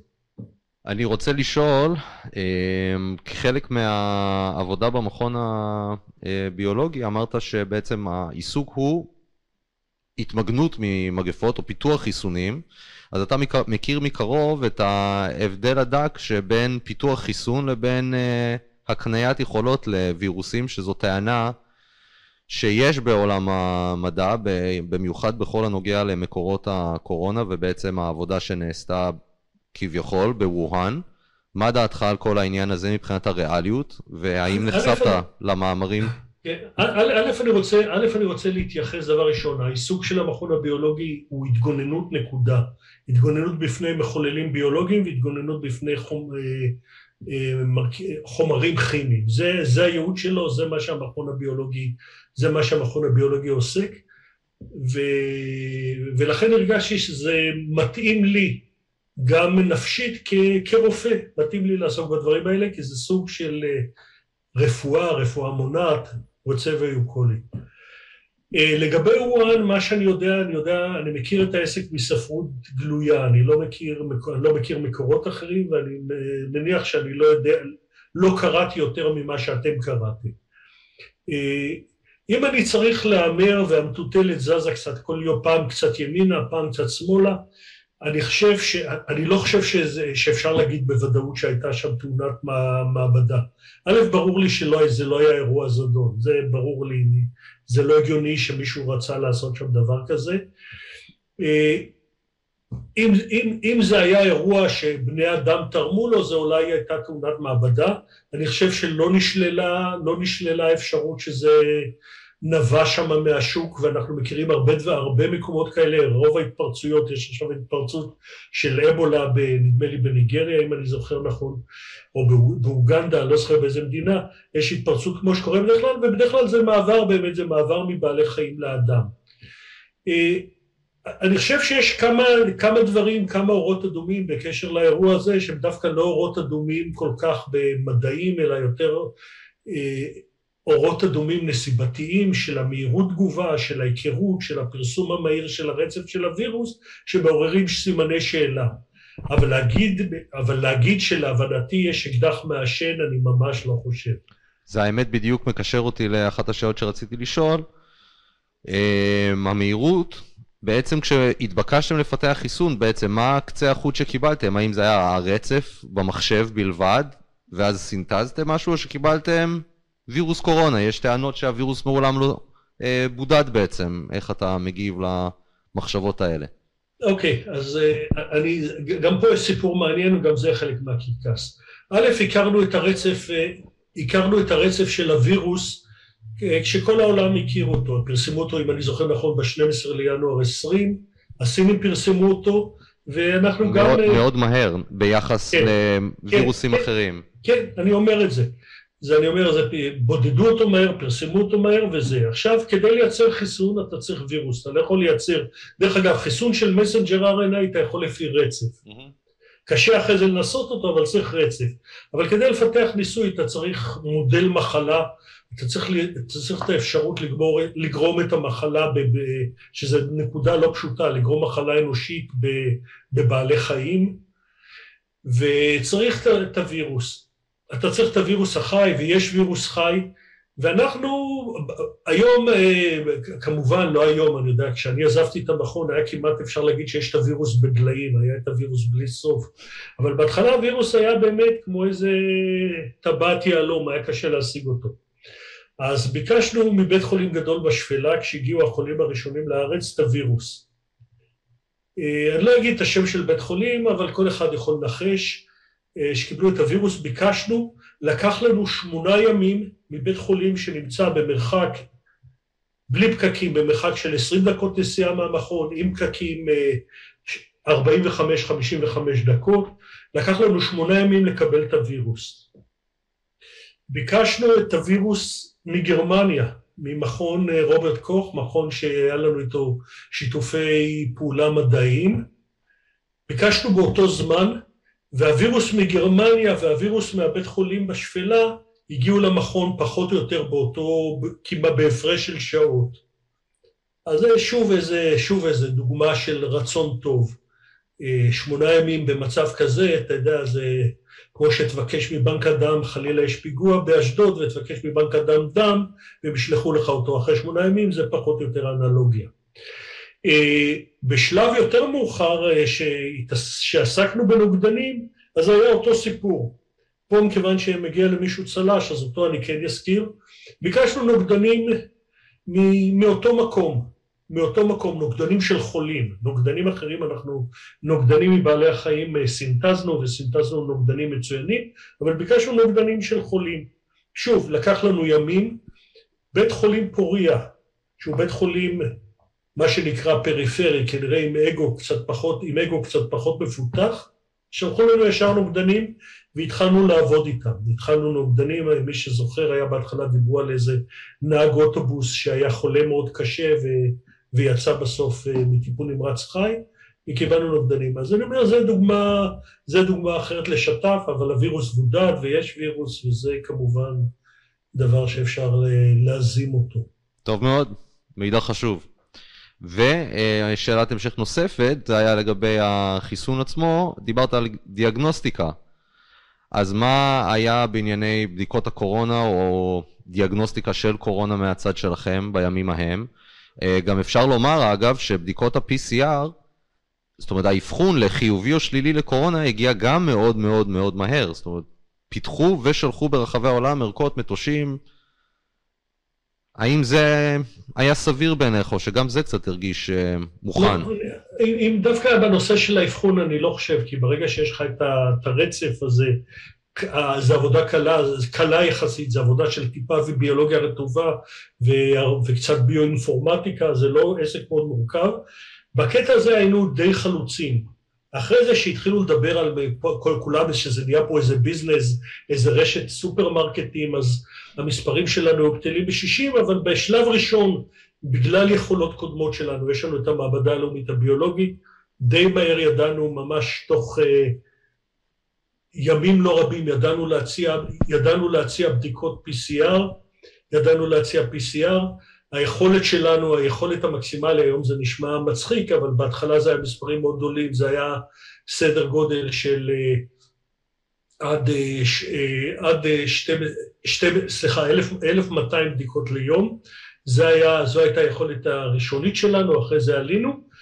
אני רוצה לשאול, אמ, כחלק מהעבודה במכון הביולוגי, אמרת שבעצם העיסוק הוא התמגנות ממגפות או פיתוח חיסונים, אז אתה מכיר מקרוב את ההבדל הדק שבין פיתוח חיסון לבין uh, הקניית יכולות לווירוסים, שזו טענה שיש בעולם המדע, במיוחד בכל הנוגע למקורות הקורונה ובעצם העבודה שנעשתה כביכול בווהאן. מה דעתך על כל העניין הזה מבחינת הריאליות, והאם נחשפת למאמרים? כן, א', אני רוצה, א', אני רוצה להתייחס דבר ראשון, העיסוק של המכון הביולוגי הוא התגוננות נקודה, התגוננות בפני מחוללים ביולוגיים והתגוננות בפני חומ, אה, אה, חומרים כימיים, זה, זה הייעוד שלו, זה מה שהמכון הביולוגי, זה מה שהמכון הביולוגי עוסק, ו, ולכן הרגשתי שזה מתאים לי גם נפשית כ, כרופא, מתאים לי לעסוק בדברים האלה, כי זה סוג של אה, רפואה, רפואה מונעת, רוצה ויהיו לי. אה, לגבי וואן, מה שאני יודע, אני יודע, אני מכיר את העסק מספרות גלויה, אני לא מכיר, אני לא מכיר מקורות אחרים, ואני מניח שאני לא יודע, לא קראתי יותר ממה שאתם קראתם. אה, אם אני צריך להמר והמטוטלת זזה קצת כל יום, פעם קצת ימינה, פעם קצת שמאלה, אני חושב ש... אני לא חושב שזה, שאפשר להגיד בוודאות שהייתה שם תאונת מעבדה. א', ברור לי שזה לא היה אירוע זדון, זה ברור לי, זה לא הגיוני שמישהו רצה לעשות שם דבר כזה. אה, אם, אם, אם זה היה אירוע שבני אדם תרמו לו, זה אולי הייתה תאונת מעבדה. אני חושב שלא נשללה, לא נשללה אפשרות שזה נבע שם מהשוק, ואנחנו מכירים הרבה, הרבה מקומות כאלה, רוב ההתפרצויות, יש עכשיו התפרצות של אבולה, נדמה לי בניגריה, אם אני זוכר נכון, או באוגנדה, לא זוכר באיזה מדינה, יש התפרצות כמו שקורה בדרך כלל, ובדרך כלל זה מעבר, באמת זה מעבר מבעלי חיים לאדם. אה, אני חושב שיש כמה, כמה דברים, כמה אורות אדומים בקשר לאירוע הזה, שהם דווקא לא אורות אדומים כל כך במדעים, אלא יותר אה, אורות אדומים נסיבתיים של המהירות תגובה, של ההיכרות, של הפרסום המהיר של הרצף של הווירוס, שמעוררים סימני שאלה. אבל להגיד, אבל להגיד שלהבנתי יש אקדח מעשן, אני ממש לא חושב. זה האמת בדיוק מקשר אותי לאחת השאלות שרציתי לשאול. אמ, המהירות, בעצם כשהתבקשתם לפתח חיסון, בעצם מה קצה החוט שקיבלתם? האם זה היה הרצף במחשב בלבד, ואז סינתזתם משהו, או שקיבלתם וירוס קורונה, יש טענות שהווירוס מעולם לא אה, בודד בעצם, איך אתה מגיב למחשבות האלה? אוקיי, okay, אז uh, אני, גם פה יש סיפור מעניין, וגם זה חלק מהקרקס. א', הכרנו את הרצף, uh, הכרנו את הרצף של הווירוס uh, כשכל העולם הכיר אותו, פרסמו אותו, אם אני זוכר נכון, ב-12 לינואר 20, הסינים פרסמו אותו, ואנחנו מאוד, גם... מאוד מהר, ביחס כן, לווירוסים כן, אחרים. כן, אני אומר את זה. זה אני אומר, זה בודדו אותו מהר, פרסמו אותו מהר וזה. עכשיו, כדי לייצר חיסון אתה צריך וירוס, אתה לא יכול לייצר, דרך אגב, חיסון של מסנג'ר RNA אתה יכול לפי רצף. Mm-hmm. קשה אחרי זה לנסות אותו, אבל צריך רצף. אבל כדי לפתח ניסוי אתה צריך מודל מחלה, אתה צריך, אתה צריך את האפשרות לגמור, לגרום את המחלה, ב, ב, שזו נקודה לא פשוטה, לגרום מחלה אנושית בבעלי חיים, וצריך את הווירוס. אתה צריך את הווירוס החי, ויש וירוס חי, ואנחנו היום, אה, כמובן לא היום, אני יודע, כשאני עזבתי את המכון היה כמעט אפשר להגיד שיש את הווירוס בגלאים, היה את הווירוס בלי סוף, אבל בהתחלה הווירוס היה באמת כמו איזה טבעת יהלום, היה קשה להשיג אותו. אז ביקשנו מבית חולים גדול בשפלה, כשהגיעו החולים הראשונים לארץ, את הווירוס. אה, אני לא אגיד את השם של בית חולים, אבל כל אחד יכול לנחש שקיבלו את הווירוס, ביקשנו, לקח לנו שמונה ימים מבית חולים שנמצא במרחק, בלי פקקים, במרחק של 20 דקות נסיעה מהמכון, עם פקקים 45-55 אה, דקות, לקח לנו שמונה ימים לקבל את הווירוס. ביקשנו את הווירוס מגרמניה, ממכון אה, רוברט קוך, מכון שהיה לנו איתו שיתופי פעולה מדעיים. ביקשנו באותו זמן, והווירוס מגרמניה והווירוס מהבית חולים בשפלה הגיעו למכון פחות או יותר באותו, כמעט בהפרש של שעות. אז זה שוב איזה, שוב איזה דוגמה של רצון טוב. אה, שמונה ימים במצב כזה, אתה יודע, זה כמו שתבקש מבנק הדם, חלילה יש פיגוע באשדוד, ותבקש מבנק הדם דם, והם ישלחו לך אותו אחרי שמונה ימים, זה פחות או יותר אנלוגיה. אה, בשלב יותר מאוחר אה, שעסקנו בנוגדנים, אז היה אותו סיפור. פה מכיוון שמגיע למישהו צל"ש, אז אותו אני כן אזכיר. ביקשנו נוגדנים מאותו מקום, מאותו מקום, נוגדנים של חולים. נוגדנים אחרים אנחנו, נוגדנים מבעלי החיים אה, סינתזנו, וסינתזנו נוגדנים מצוינים, אבל ביקשנו נוגדנים של חולים. שוב, לקח לנו ימים. בית חולים פוריה, שהוא בית חולים מה שנקרא פריפרי, כנראה עם אגו קצת פחות, עם אגו קצת פחות מפותח, שלחו לנו ישר נוגדנים והתחלנו לעבוד איתם. התחלנו נוגדנים, מי שזוכר היה בהתחלה דיברו על איזה נהג אוטובוס שהיה חולה מאוד קשה ו... ויצא בסוף אה, מטיפול נמרץ חי, וקיבלנו נוגדנים. אז אני אומר, זו דוגמה, דוגמה אחרת לשת"פ, אבל הווירוס בודד ויש וירוס, וזה כמובן דבר שאפשר אה, להזים אותו. טוב מאוד, מידע חשוב. ושאלת המשך נוספת, זה היה לגבי החיסון עצמו, דיברת על דיאגנוסטיקה. אז מה היה בענייני בדיקות הקורונה או דיאגנוסטיקה של קורונה מהצד שלכם בימים ההם? אה, גם אפשר לומר, אגב, שבדיקות ה-PCR, זאת אומרת, האבחון לחיובי או שלילי לקורונה הגיע גם מאוד מאוד מאוד מהר. זאת אומרת, פיתחו ושלחו ברחבי העולם ערכות מטושים. האם זה היה סביר בעיניך, או שגם זה קצת הרגיש אה, מוכן? לא, אם דווקא בנושא של האבחון אני לא חושב, כי ברגע שיש לך את הרצף הזה, זו עבודה קלה, קלה יחסית, זו עבודה של טיפה וביולוגיה רטובה וקצת ביואינפורמטיקה, זה לא עסק מאוד מורכב. בקטע הזה היינו די חלוצים. אחרי זה שהתחילו לדבר על כל כולם, שזה נהיה פה איזה ביזנס, איזה רשת סופרמרקטים, אז המספרים שלנו גדלים בשישים, אבל בשלב ראשון, בגלל יכולות קודמות שלנו, יש לנו את המעבדה הלאומית הביולוגית, די מהר ידענו ממש תוך uh, ימים לא רבים, ידענו להציע, ידענו להציע בדיקות PCR, ידענו להציע PCR, היכולת שלנו, היכולת המקסימלית, היום זה נשמע מצחיק, אבל בהתחלה זה היה מספרים מאוד גדולים, זה היה סדר גודל של uh, עד, uh, עד שתי, שתי, סליחה, 1,200 בדיקות ליום, זה היה, זו הייתה היכולת הראשונית שלנו, אחרי זה עלינו.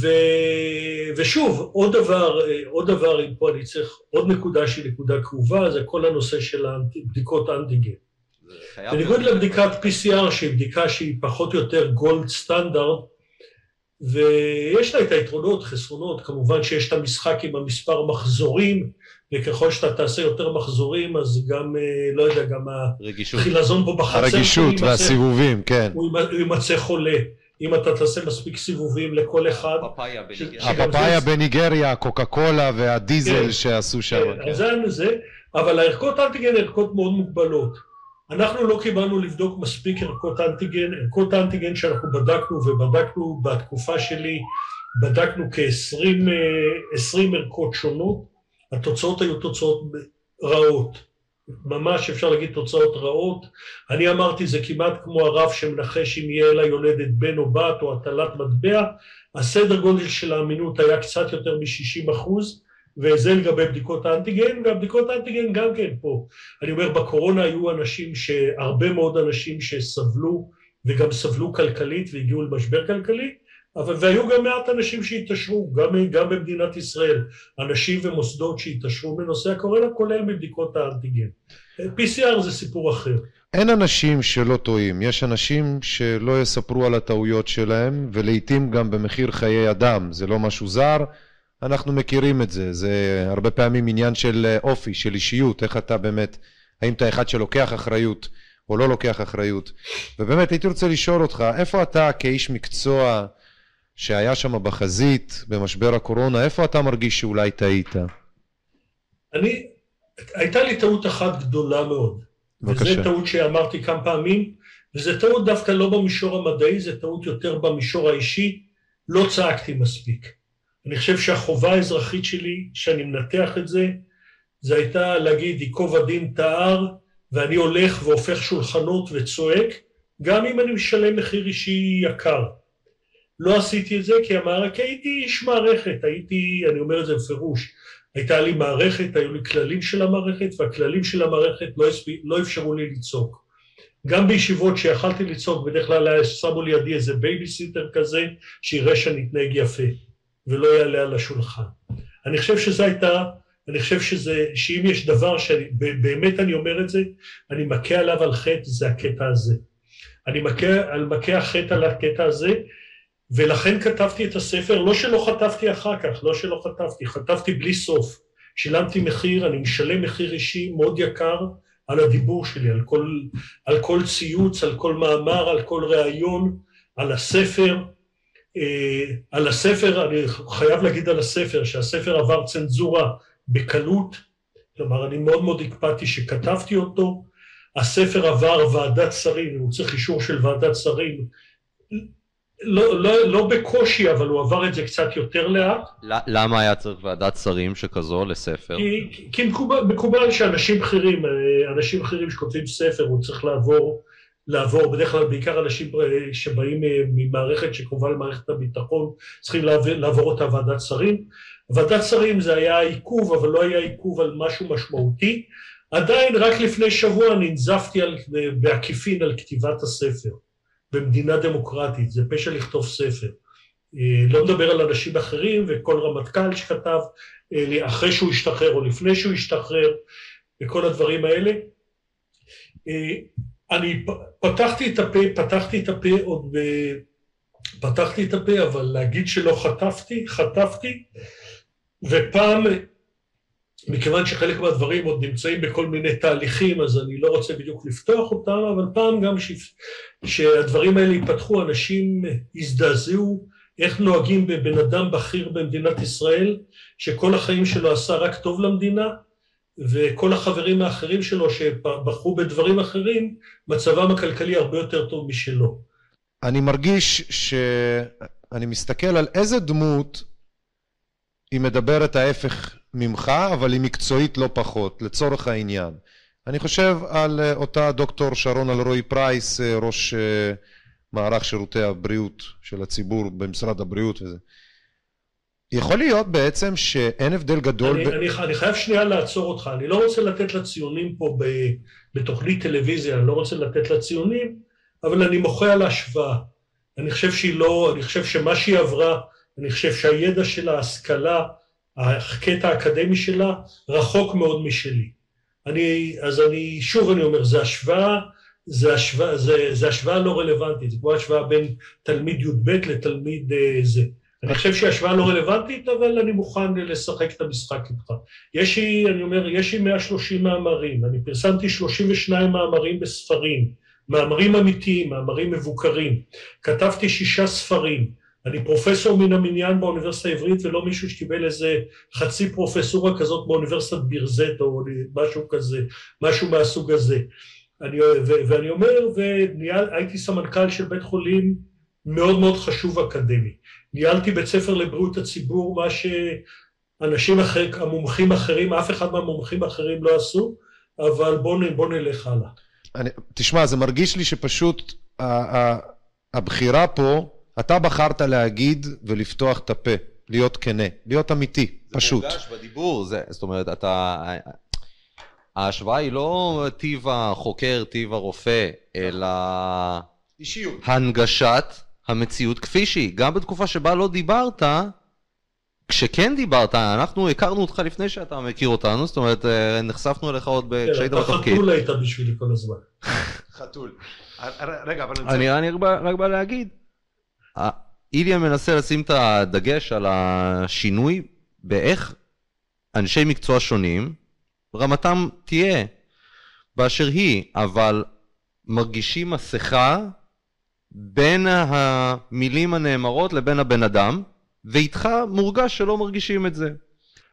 ו... ושוב, עוד דבר, עוד דבר, אם פה אני צריך, עוד נקודה שהיא נקודה כאובה, זה כל הנושא של בדיקות אנטיגן. בניגוד לבדיקת PCR, שהיא בדיקה שהיא פחות או יותר גולד סטנדרט, ויש לה את היתרונות, חסרונות, כמובן שיש את המשחק עם המספר מחזורים, וככל שאתה תעשה יותר מחזורים, אז גם, אה, לא יודע, גם החילזון פה בחצר, הרגישות והסיבובים, כן. הוא יימצא חולה. אם אתה תעשה מספיק סיבובים לכל אחד. הפפאיה בניגריה, קוקה קולה והדיזל כן. שעשו שם. כן, אז זה זה, אבל הערכות אנטיגן הן ערכות מאוד מוגבלות. אנחנו לא קיבלנו לבדוק מספיק ערכות אנטיגן, ערכות אנטיגן שאנחנו בדקנו ובדקנו בתקופה שלי בדקנו כ-20 ערכות שונות, התוצאות היו תוצאות רעות, ממש אפשר להגיד תוצאות רעות. אני אמרתי זה כמעט כמו הרב שמנחש אם יהיה לה יולדת בן או בת או הטלת מטבע, הסדר גודל של האמינות היה קצת יותר מ-60 אחוז, וזה לגבי בדיקות האנטיגן, והבדיקות האנטיגן גם כן פה. אני אומר, בקורונה היו אנשים, הרבה מאוד אנשים שסבלו, וגם סבלו כלכלית והגיעו למשבר כלכלי, אבל והיו גם מעט אנשים שהתעשרו, גם, גם במדינת ישראל, אנשים ומוסדות שהתעשרו בנושא הקורונה, כולל מבדיקות האנטיגן. PCR זה סיפור אחר. אין אנשים שלא טועים, יש אנשים שלא יספרו על הטעויות שלהם, ולעיתים גם במחיר חיי אדם, זה לא משהו זר, אנחנו מכירים את זה, זה הרבה פעמים עניין של אופי, של אישיות, איך אתה באמת, האם אתה אחד שלוקח אחריות או לא לוקח אחריות. ובאמת הייתי רוצה לשאול אותך, איפה אתה כאיש מקצוע שהיה שם בחזית במשבר הקורונה, איפה אתה מרגיש שאולי טעית? אני, הייתה לי טעות אחת גדולה מאוד. בבקשה. וזו טעות שאמרתי כמה פעמים, וזו טעות דווקא לא במישור המדעי, זו טעות יותר במישור האישי, לא צעקתי מספיק. אני חושב שהחובה האזרחית שלי, שאני מנתח את זה, זה הייתה להגיד ייקוב הדין תער, ואני הולך והופך שולחנות וצועק, גם אם אני משלם מחיר אישי יקר. לא עשיתי את זה כי, המער... כי הייתי איש מערכת, הייתי, אני אומר את זה בפירוש, הייתה לי מערכת, היו לי כללים של המערכת, והכללים של המערכת לא, הספ... לא אפשרו לי לצעוק. גם בישיבות שיכלתי לצעוק, בדרך כלל שמו לידי איזה בייביסיטר כזה, שיראה שאני אתנהג יפה, ולא יעלה על השולחן. אני חושב שזו הייתה, אני חושב שזה, שאם יש דבר שבאמת אני אומר את זה, אני מכה עליו על חטא, זה הקטע הזה. אני מכה, מכה החטא על הקטע הזה, ולכן כתבתי את הספר, לא שלא חטפתי אחר כך, לא שלא חטפתי, חטפתי בלי סוף. שילמתי מחיר, אני משלם מחיר אישי מאוד יקר על הדיבור שלי, על כל, על כל ציוץ, על כל מאמר, על כל ראיון, על הספר. אה, על הספר, אני חייב להגיד על הספר, שהספר עבר צנזורה בקלות, כלומר אני מאוד מאוד הקפדתי שכתבתי אותו, הספר עבר ועדת שרים, הוא צריך אישור של ועדת שרים לא, לא, לא בקושי, אבל הוא עבר את זה קצת יותר לאט. למה היה צריך ועדת שרים שכזו לספר? כי, כי מקובל, מקובל שאנשים בכירים, אה, אנשים בכירים שכותבים ספר, הוא צריך לעבור, לעבור, בדרך כלל בעיקר אנשים אה, שבאים אה, ממערכת שקרובה למערכת הביטחון, צריכים לעבור, לעבור אותה ועדת שרים. ועדת שרים זה היה עיכוב, אבל לא היה עיכוב על משהו משמעותי. עדיין, רק לפני שבוע ננזפתי בעקיפין על כתיבת הספר. במדינה דמוקרטית, זה פשע לכתוב ספר. אה, לא מדבר על אנשים אחרים וכל רמטכ"ל שכתב אה, אחרי שהוא השתחרר או לפני שהוא השתחרר וכל הדברים האלה. אני פתחתי את הפה, פתחתי את הפה עוד ב... פתחתי את הפה, אבל להגיד שלא חטפתי, חטפתי, ופעם מכיוון שחלק מהדברים עוד נמצאים בכל מיני תהליכים, אז אני לא רוצה בדיוק לפתוח אותם, אבל פעם גם ש... שהדברים האלה ייפתחו, אנשים יזדעזעו איך נוהגים בבן אדם בכיר במדינת ישראל, שכל החיים שלו עשה רק טוב למדינה, וכל החברים האחרים שלו שבחרו בדברים אחרים, מצבם הכלכלי הרבה יותר טוב משלו. אני מרגיש שאני מסתכל על איזה דמות היא מדברת ההפך ממך, אבל היא מקצועית לא פחות, לצורך העניין. אני חושב על אה, אותה דוקטור שרון אלרועי פרייס, אה, ראש אה, מערך שירותי הבריאות של הציבור במשרד הבריאות וזה. יכול להיות בעצם שאין הבדל גדול... אני, ב... אני, אני חייב שנייה לעצור אותך, אני לא רוצה לתת לה ציונים פה ב, בתוכנית טלוויזיה, אני לא רוצה לתת לה ציונים, אבל אני מוחה על ההשוואה. אני חושב שהיא לא, אני חושב שמה שהיא עברה, אני חושב שהידע של ההשכלה, הקטע האקדמי שלה רחוק מאוד משלי. אני, אז אני, שוב אני אומר, זה השוואה, זה השוואה, זה, זה השוואה לא רלוונטית, זה כמו השוואה בין תלמיד י"ב לתלמיד אה, זה. אני חושב שהיא השוואה לא רלוונטית, אבל אני מוכן לשחק את המשחק איתך. יש לי, אני אומר, יש לי 130 מאמרים, אני פרסמתי 32 מאמרים בספרים, מאמרים אמיתיים, מאמרים מבוקרים, כתבתי שישה ספרים, אני פרופסור מן המניין באוניברסיטה העברית ולא מישהו שקיבל איזה חצי פרופסורה כזאת באוניברסיטת בירזט או משהו כזה, משהו מהסוג הזה. אני, ו, ואני אומר, והייתי סמנכ"ל של בית חולים מאוד מאוד חשוב אקדמי. ניהלתי בית ספר לבריאות הציבור, מה שאנשים אחרים, המומחים האחרים, אף אחד מהמומחים האחרים לא עשו, אבל בואו בוא נלך הלאה. אני, תשמע, זה מרגיש לי שפשוט הבחירה פה, אתה בחרת להגיד ולפתוח את הפה, להיות כנה, להיות אמיתי, זה פשוט. זה מורגש בדיבור, זה, זאת אומרת, אתה... ההשוואה היא לא טיב החוקר, טיב הרופא, אלא... אישיות. הנגשת המציאות כפי שהיא. גם בתקופה שבה לא דיברת, כשכן דיברת, אנחנו הכרנו אותך לפני שאתה מכיר אותנו, זאת אומרת, אה, נחשפנו אליך עוד כן, כשהיית בתפקיד. אתה חתול היית בשבילי כל הזמן. חתול. רגע, אבל אני אני רק בא- להגיד, איליה מנסה לשים את הדגש על השינוי באיך אנשי מקצוע שונים, רמתם תהיה באשר היא, אבל מרגישים מסכה בין המילים הנאמרות לבין הבן אדם, ואיתך מורגש שלא מרגישים את זה.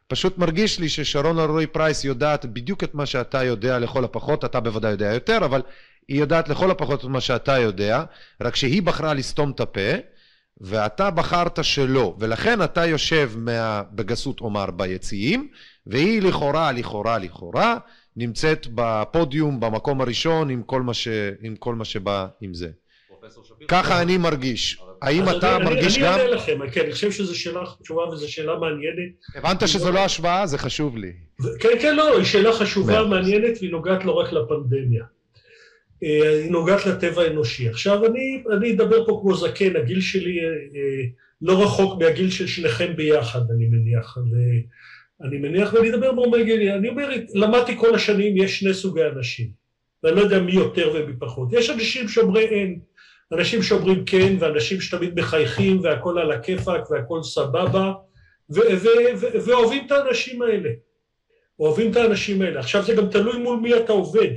פשוט מרגיש לי ששרון אלרועי פרייס יודעת בדיוק את מה שאתה יודע לכל הפחות, אתה בוודאי יודע יותר, אבל היא יודעת לכל הפחות את מה שאתה יודע, רק שהיא בחרה לסתום את הפה, ואתה בחרת שלא, ולכן אתה יושב מה, בגסות אומר ביציעים, והיא לכאורה, לכאורה, לכאורה, נמצאת בפודיום במקום הראשון עם כל מה, ש, עם כל מה שבא עם זה. ככה אני מרגיש. האם אתה אני- מרגיש אני גם? אענה לכם, כן, אני חושב שזו שאלה חשובה וזו שאלה מעניינת. הבנת שזו לא השוואה? זה חשוב לי. כן, כן, לא, היא שאלה חשובה. מעניינת, והיא נוגעת לא רק לפנדמיה. אה, היא נוגעת לטבע האנושי. עכשיו, אני, אני אדבר פה כמו זקן, הגיל שלי אה, אה, לא רחוק מהגיל של שניכם ביחד, אני מניח. אני מניח, ואני אדבר באומר גילי. אני אומר, למדתי כל השנים, יש שני סוגי אנשים. ואני לא יודע מי יותר ומי פחות. יש אנשים שאומרי אין. אנשים שאומרים כן, ואנשים שתמיד מחייכים, והכל על הכיפאק, והכל סבבה, ואוהבים את האנשים האלה. אוהבים את האנשים האלה. עכשיו זה גם תלוי מול מי אתה עובד.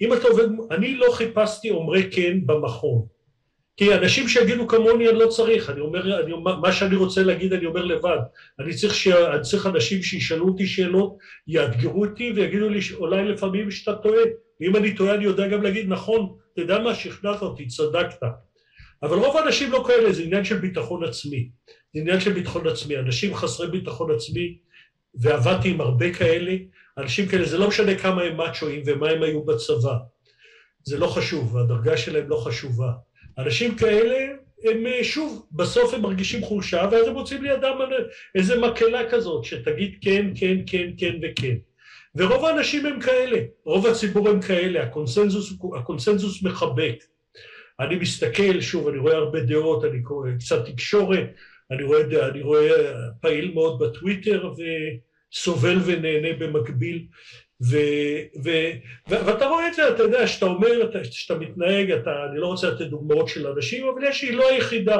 אם אתה עובד, אני לא חיפשתי אומרי כן במכון. כי אנשים שיגידו כמוני אני לא צריך, אני אומר, אני, מה שאני רוצה להגיד אני אומר לבד. אני צריך, ש, אני צריך אנשים שישאלו אותי שאלות, יאתגרו אותי ויגידו לי אולי לפעמים שאתה טועה. ואם אני טועה אני יודע גם להגיד נכון, יודע מה, שכנעת אותי, צדקת. אבל רוב האנשים לא כאלה, זה עניין של ביטחון עצמי. זה עניין של ביטחון עצמי. אנשים חסרי ביטחון עצמי, ועבדתי עם הרבה כאלה, אנשים כאלה, זה לא משנה כמה הם מאצ'ואים ומה הם היו בצבא. זה לא חשוב, הדרגה שלהם לא חשובה. אנשים כאלה, הם אה, שוב, בסוף הם מרגישים חולשה, ואז הם מוצאים לידם איזה מקהלה כזאת, שתגיד כן, כן, כן, כן וכן. ורוב האנשים הם כאלה, רוב הציבור הם כאלה, הקונסנזוס, הקונסנזוס מחבק. אני מסתכל, שוב, אני רואה הרבה דעות, אני קורא קצת תקשורת, אני רואה, אני רואה פעיל מאוד בטוויטר וסובל ונהנה במקביל. ו, ו, ו, ואתה רואה את זה, אתה יודע, שאתה אומר, שאתה מתנהג, אתה, אני לא רוצה לתת דוגמאות של אנשים, אבל יש, היא לא היחידה,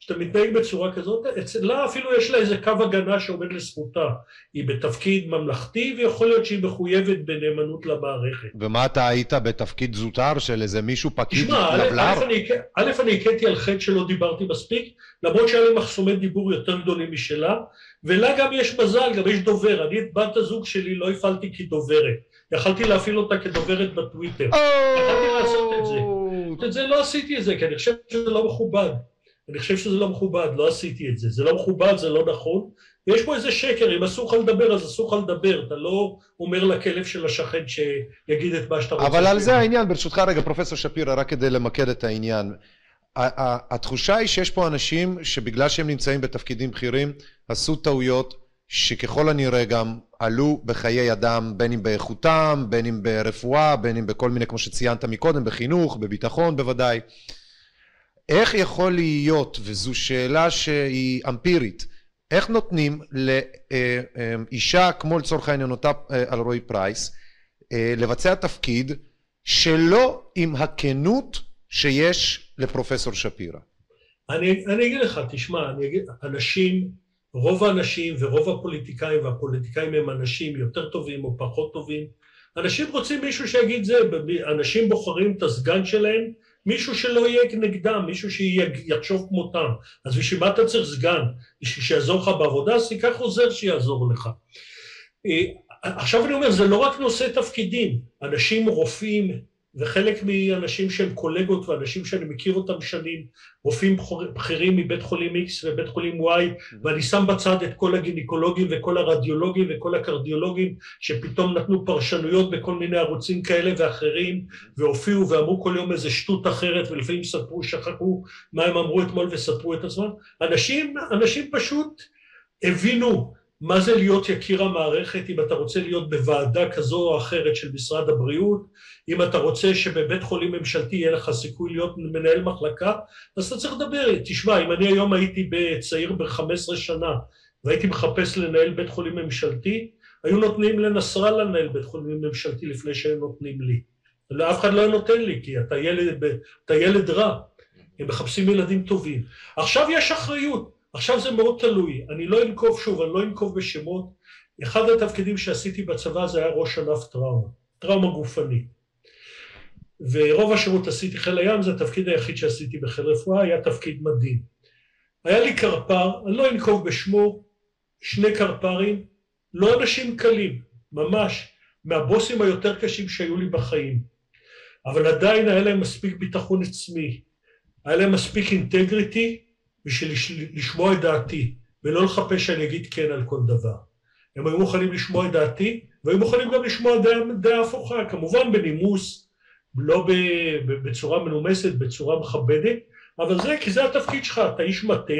שאתה מתנהג בצורה כזאת, אצלה אפילו יש לה איזה קו הגנה שעומד לזכותה, היא בתפקיד ממלכתי, ויכול להיות שהיא מחויבת בנאמנות למערכת. ומה אתה היית בתפקיד זוטר של איזה מישהו פקיד לבלר? א', אני הכיתי על חטא שלא דיברתי מספיק, למרות שהיה לי מחסומי דיבור יותר גדולים משלה, ולה גם יש מזל, גם יש דובר. אני את בת הזוג שלי לא הפעלתי כדוברת. יכלתי להפעיל אותה כדוברת בטוויטר. יכלתי לעשות את זה. את זה לא עשיתי את זה, כי אני חושב שזה לא מכובד. אני חושב שזה לא מכובד, לא עשיתי את זה. זה לא מכובד, זה לא נכון. ויש פה איזה שקר, אם אסור לך לדבר, אז אסור לך לדבר. אתה לא אומר לכלב של השכן שיגיד את מה שאתה רוצה. אבל על זה העניין, ברשותך רגע, פרופסור שפירא, רק כדי למקד את העניין. התחושה היא שיש פה אנשים שבגלל שהם נמצאים בתפקידים בכירים, עשו טעויות שככל הנראה גם עלו בחיי אדם, בין אם באיכותם, בין אם ברפואה, בין אם בכל מיני, כמו שציינת מקודם, בחינוך, בביטחון בוודאי. איך יכול להיות, וזו שאלה שהיא אמפירית, איך נותנים לאישה כמו לצורך העניין אותה אלרועי פרייס לבצע תפקיד שלא עם הכנות שיש לפרופסור שפירא? אני, אני אגיד לך, תשמע, אני אגיד, אנשים, רוב האנשים ורוב הפוליטיקאים, והפוליטיקאים הם אנשים יותר טובים או פחות טובים, אנשים רוצים מישהו שיגיד זה, אנשים בוחרים את הסגן שלהם, מישהו שלא יהיה נגדם, מישהו שיחשוב כמותם. אז בשביל מה אתה צריך סגן? בשביל שיעזור לך בעבודה? אז תיקח עוזר שיעזור לך. עכשיו אני אומר, זה לא רק נושא תפקידים, אנשים רופאים, וחלק מאנשים שהם קולגות ואנשים שאני מכיר אותם שנים, רופאים בכירים מבית חולים X ובית חולים Y, ואני שם בצד את כל הגינקולוגים וכל הרדיולוגים וכל הקרדיולוגים שפתאום נתנו פרשנויות בכל מיני ערוצים כאלה ואחרים, והופיעו ואמרו כל יום איזה שטות אחרת, ולפעמים ספרו, שכחו מה הם אמרו אתמול וספרו את עצמם. אנשים, אנשים פשוט הבינו מה זה להיות יקיר המערכת, אם אתה רוצה להיות בוועדה כזו או אחרת של משרד הבריאות, אם אתה רוצה שבבית חולים ממשלתי יהיה לך סיכוי להיות מנהל מחלקה, אז אתה צריך לדבר. תשמע, אם אני היום הייתי צעיר ב-15 שנה והייתי מחפש לנהל בית חולים ממשלתי, היו נותנים לנסראללה לנהל בית חולים ממשלתי לפני שהם נותנים לי. אף אחד לא נותן לי, כי אתה ילד, אתה ילד רע. הם מחפשים ילדים טובים. עכשיו יש אחריות. עכשיו זה מאוד תלוי, אני לא אנקוב שוב, אני לא אנקוב בשמות, אחד התפקידים שעשיתי בצבא זה היה ראש ענף טראומה, טראומה גופנית. ורוב השירות עשיתי חיל הים, זה התפקיד היחיד שעשיתי בחיל רפואה, היה תפקיד מדהים. היה לי קרפר, אני לא אנקוב בשמו, שני קרפרים, לא אנשים קלים, ממש, מהבוסים היותר קשים שהיו לי בחיים. אבל עדיין היה להם מספיק ביטחון עצמי, היה להם מספיק אינטגריטי, בשביל לשמוע את דעתי, ולא לחפש שאני אגיד כן על כל דבר. הם היו מוכנים לשמוע את דעתי, והיו מוכנים גם לשמוע דעה, הפוכה, כמובן בנימוס, לא בצורה מנומסת, בצורה מכבדת, אבל זה כי זה התפקיד שלך, אתה איש מטה,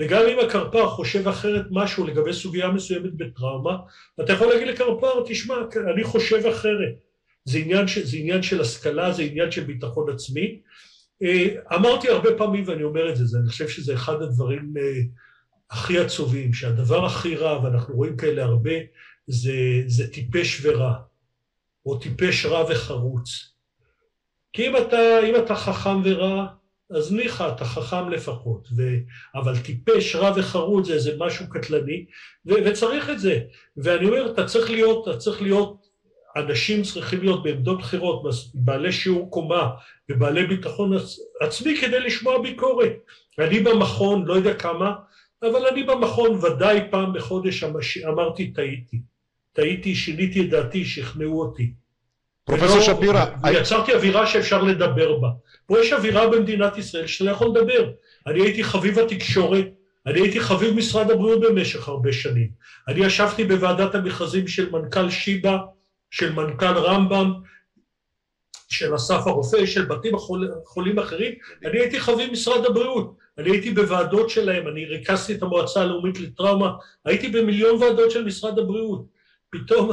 וגם אם הקרפ"ר חושב אחרת משהו לגבי סוגיה מסוימת בטראומה, אתה יכול להגיד לקרפ"ר, תשמע, אני חושב אחרת. זה עניין, של, זה עניין של השכלה, זה עניין של ביטחון עצמי, אה, אמרתי הרבה פעמים ואני אומר את זה, אני חושב שזה אחד הדברים אה, הכי עצובים, שהדבר הכי רע, ואנחנו רואים כאלה הרבה, זה, זה טיפש ורע, או טיפש רע וחרוץ. כי אם אתה, אם אתה חכם ורע, אז ניחא, אתה חכם לפחות, ו... אבל טיפש, רע וחרוץ זה איזה משהו קטלני, ו... וצריך את זה. ואני אומר, אתה צריך להיות, אתה צריך להיות אנשים צריכים להיות בעמדות בחירות, בעלי שיעור קומה ובעלי ביטחון עצמי כדי לשמוע ביקורת. אני במכון, לא יודע כמה, אבל אני במכון ודאי פעם בחודש אמרתי טעיתי. טעיתי, שיניתי את דעתי, שכנעו אותי. פרופסור שפירא... ויצרתי אווירה שאפשר לדבר בה. פה יש אווירה במדינת ישראל שאתה לא יכול לדבר. אני הייתי חביב התקשורת, אני הייתי חביב משרד הבריאות במשך הרבה שנים. אני ישבתי בוועדת המכרזים של מנכ"ל שיבא, של מנכ"ל רמב"ם, של אסף הרופא, של בתים חולים אחרים, אני הייתי חביב משרד הבריאות, אני הייתי בוועדות שלהם, אני ריכזתי את המועצה הלאומית לטראומה, הייתי במיליון ועדות של משרד הבריאות. פתאום,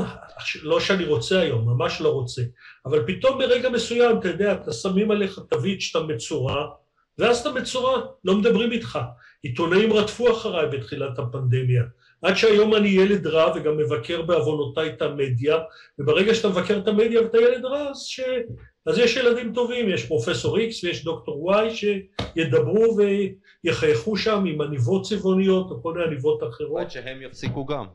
לא שאני רוצה היום, ממש לא רוצה, אבל פתאום ברגע מסוים, אתה יודע, אתה שמים עליך תווית שאתה מצורע, ואז אתה מצורע, לא מדברים איתך. עיתונאים רדפו אחריי בתחילת הפנדמיה. עד שהיום אני ילד רע וגם מבקר בעוונותיי את המדיה, וברגע שאתה מבקר את המדיה ואתה ילד רע, אז, ש... אז יש ילדים טובים, יש פרופסור איקס ויש דוקטור וואי שידברו ויחייכו שם עם עניבות צבעוניות או כל מיני עניבות אחרות. עד שהם יפסיקו גם.